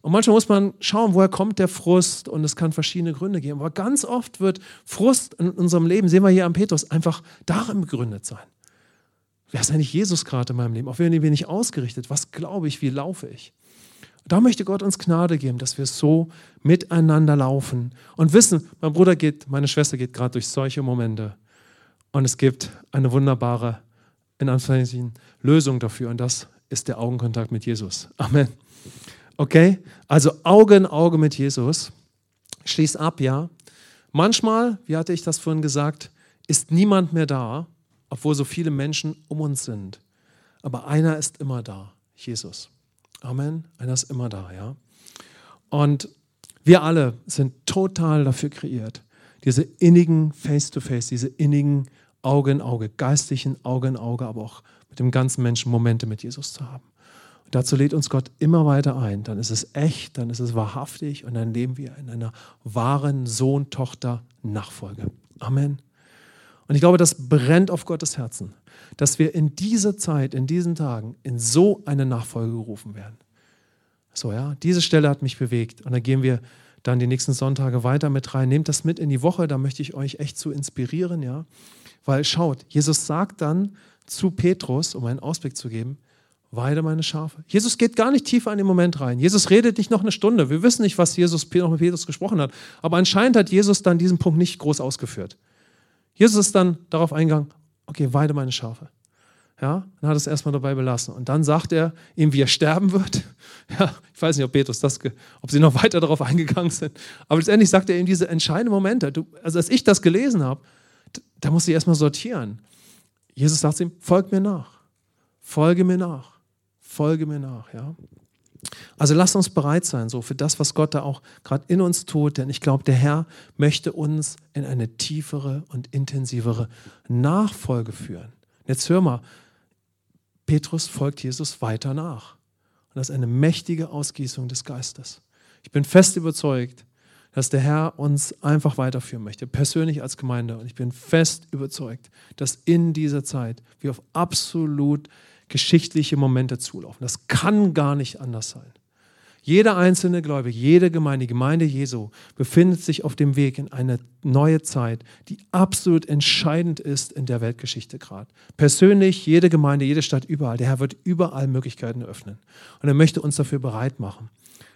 und manchmal muss man schauen, woher kommt der Frust und es kann verschiedene Gründe geben. Aber ganz oft wird Frust in unserem Leben, sehen wir hier am Petrus, einfach darin begründet sein. Wer ist eigentlich Jesus gerade in meinem Leben? Auf wen bin ich ausgerichtet? Was glaube ich? Wie laufe ich? da möchte Gott uns Gnade geben, dass wir so miteinander laufen und wissen, mein Bruder geht, meine Schwester geht gerade durch solche Momente. Und es gibt eine wunderbare, in Anführungszeichen, Lösung dafür. Und das ist der Augenkontakt mit Jesus. Amen. Okay? Also Auge in Auge mit Jesus. Schließ ab, ja. Manchmal, wie hatte ich das vorhin gesagt, ist niemand mehr da, obwohl so viele Menschen um uns sind. Aber einer ist immer da, Jesus. Amen. Einer ist immer da, ja. Und wir alle sind total dafür kreiert, diese innigen Face-to-Face, -face, diese innigen Auge in Auge, geistlichen Auge in Auge, aber auch mit dem ganzen Menschen Momente mit Jesus zu haben. Dazu lädt uns Gott immer weiter ein. Dann ist es echt, dann ist es wahrhaftig und dann leben wir in einer wahren Sohn-Tochter-Nachfolge. Amen. Und ich glaube, das brennt auf Gottes Herzen, dass wir in dieser Zeit, in diesen Tagen, in so eine Nachfolge gerufen werden. So, ja, diese Stelle hat mich bewegt. Und da gehen wir dann die nächsten Sonntage weiter mit rein. Nehmt das mit in die Woche, da möchte ich euch echt zu inspirieren, ja. Weil schaut, Jesus sagt dann zu Petrus, um einen Ausblick zu geben, Weide meine Schafe. Jesus geht gar nicht tiefer in den Moment rein. Jesus redet nicht noch eine Stunde. Wir wissen nicht, was Jesus noch mit Petrus gesprochen hat. Aber anscheinend hat Jesus dann diesen Punkt nicht groß ausgeführt. Jesus ist dann darauf eingegangen, okay, weide meine Schafe. Ja, dann hat es erstmal dabei belassen. Und dann sagt er ihm, wie er sterben wird. Ja, ich weiß nicht, ob Petrus das, ob sie noch weiter darauf eingegangen sind. Aber letztendlich sagt er ihm diese entscheidenden Momente. Du, also als ich das gelesen habe, da musste ich erstmal sortieren. Jesus sagt ihm, folg mir nach. Folge mir nach folge mir nach. Ja? Also lasst uns bereit sein, so für das, was Gott da auch gerade in uns tut, denn ich glaube, der Herr möchte uns in eine tiefere und intensivere Nachfolge führen. Jetzt hör mal, Petrus folgt Jesus weiter nach. Und das ist eine mächtige Ausgießung des Geistes. Ich bin fest überzeugt, dass der Herr uns einfach weiterführen möchte, persönlich als Gemeinde. Und ich bin fest überzeugt, dass in dieser Zeit wir auf absolut geschichtliche Momente zulaufen. Das kann gar nicht anders sein. Jeder einzelne Gläubige, jede Gemeinde, die Gemeinde Jesu befindet sich auf dem Weg in eine neue Zeit, die absolut entscheidend ist in der Weltgeschichte gerade. Persönlich, jede Gemeinde, jede Stadt, überall. Der Herr wird überall Möglichkeiten öffnen. Und er möchte uns dafür bereit machen,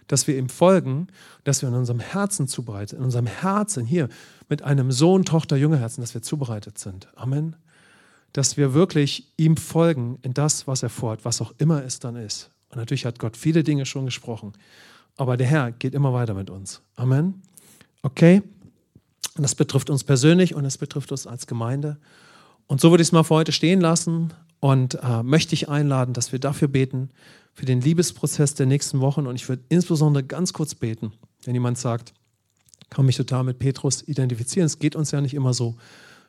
dass wir ihm folgen, dass wir in unserem Herzen zubereitet, in unserem Herzen hier mit einem Sohn, Tochter, Jüngerherzen, dass wir zubereitet sind. Amen dass wir wirklich ihm folgen in das, was er vorhat, was auch immer es dann ist. Und natürlich hat Gott viele Dinge schon gesprochen, aber der Herr geht immer weiter mit uns. Amen. Okay? Das betrifft uns persönlich und es betrifft uns als Gemeinde. Und so würde ich es mal für heute stehen lassen und äh, möchte ich einladen, dass wir dafür beten, für den Liebesprozess der nächsten Wochen. Und ich würde insbesondere ganz kurz beten, wenn jemand sagt, kann mich total mit Petrus identifizieren. Es geht uns ja nicht immer so.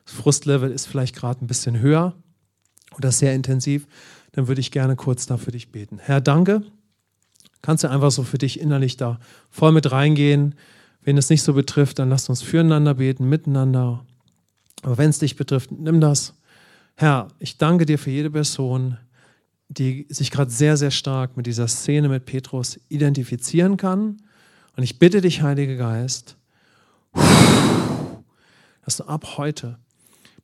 Das Frustlevel ist vielleicht gerade ein bisschen höher oder sehr intensiv. Dann würde ich gerne kurz da für dich beten. Herr, danke. Kannst du einfach so für dich innerlich da voll mit reingehen. Wenn es nicht so betrifft, dann lass uns füreinander beten, miteinander. Aber wenn es dich betrifft, nimm das Herr, ich danke dir für jede Person, die sich gerade sehr, sehr stark mit dieser Szene mit Petrus identifizieren kann. Und ich bitte dich, Heiliger Geist, dass du ab heute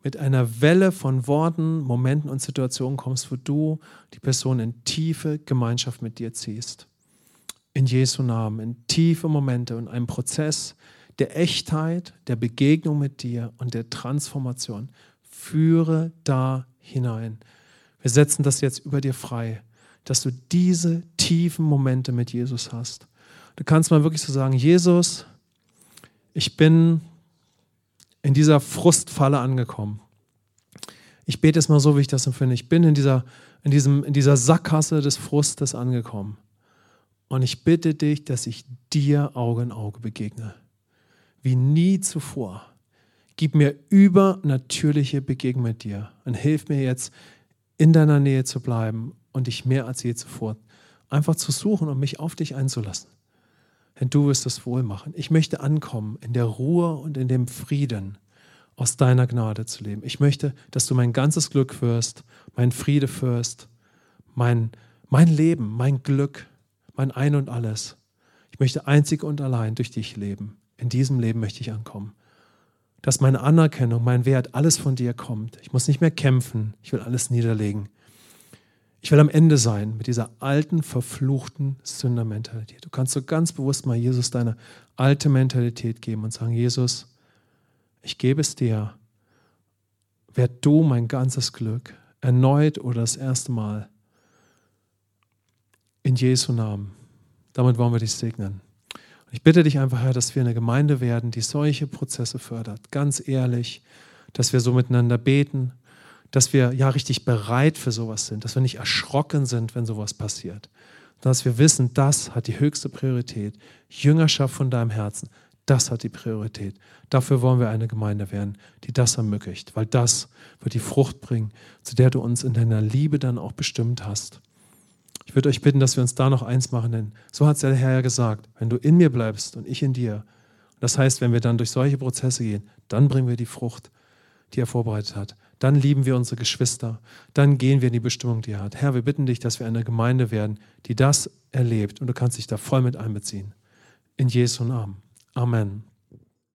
mit einer Welle von Worten, Momenten und Situationen kommst, wo du die Person in tiefe Gemeinschaft mit dir ziehst. In Jesu Namen, in tiefe Momente und einen Prozess der Echtheit, der Begegnung mit dir und der Transformation führe da hinein. Wir setzen das jetzt über dir frei, dass du diese tiefen Momente mit Jesus hast. Du kannst mal wirklich so sagen, Jesus, ich bin in dieser Frustfalle angekommen. Ich bete es mal so, wie ich das empfinde. Ich bin in dieser, in, diesem, in dieser Sackgasse des Frustes angekommen. Und ich bitte dich, dass ich dir Auge in Auge begegne. Wie nie zuvor. Gib mir übernatürliche Begegnung mit dir und hilf mir jetzt, in deiner Nähe zu bleiben und dich mehr als je zuvor einfach zu suchen und mich auf dich einzulassen. Denn du wirst es wohl machen. Ich möchte ankommen in der Ruhe und in dem Frieden aus deiner Gnade zu leben. Ich möchte, dass du mein ganzes Glück wirst, mein Friede wirst, mein, mein Leben, mein Glück, mein Ein und alles. Ich möchte einzig und allein durch dich leben. In diesem Leben möchte ich ankommen dass meine Anerkennung, mein Wert, alles von dir kommt. Ich muss nicht mehr kämpfen, ich will alles niederlegen. Ich will am Ende sein mit dieser alten, verfluchten Sündermentalität. Du kannst so ganz bewusst mal Jesus deine alte Mentalität geben und sagen, Jesus, ich gebe es dir. Werd du mein ganzes Glück, erneut oder das erste Mal. In Jesu Namen. Damit wollen wir dich segnen. Ich bitte dich einfach, Herr, dass wir eine Gemeinde werden, die solche Prozesse fördert. Ganz ehrlich, dass wir so miteinander beten, dass wir ja richtig bereit für sowas sind, dass wir nicht erschrocken sind, wenn sowas passiert. Dass wir wissen, das hat die höchste Priorität. Jüngerschaft von deinem Herzen, das hat die Priorität. Dafür wollen wir eine Gemeinde werden, die das ermöglicht, weil das wird die Frucht bringen, zu der du uns in deiner Liebe dann auch bestimmt hast. Ich würde euch bitten, dass wir uns da noch eins machen, denn so hat es der Herr ja gesagt, wenn du in mir bleibst und ich in dir. Das heißt, wenn wir dann durch solche Prozesse gehen, dann bringen wir die Frucht, die er vorbereitet hat. Dann lieben wir unsere Geschwister. Dann gehen wir in die Bestimmung, die er hat. Herr, wir bitten dich, dass wir eine Gemeinde werden, die das erlebt. Und du kannst dich da voll mit einbeziehen. In Jesu Namen. Amen.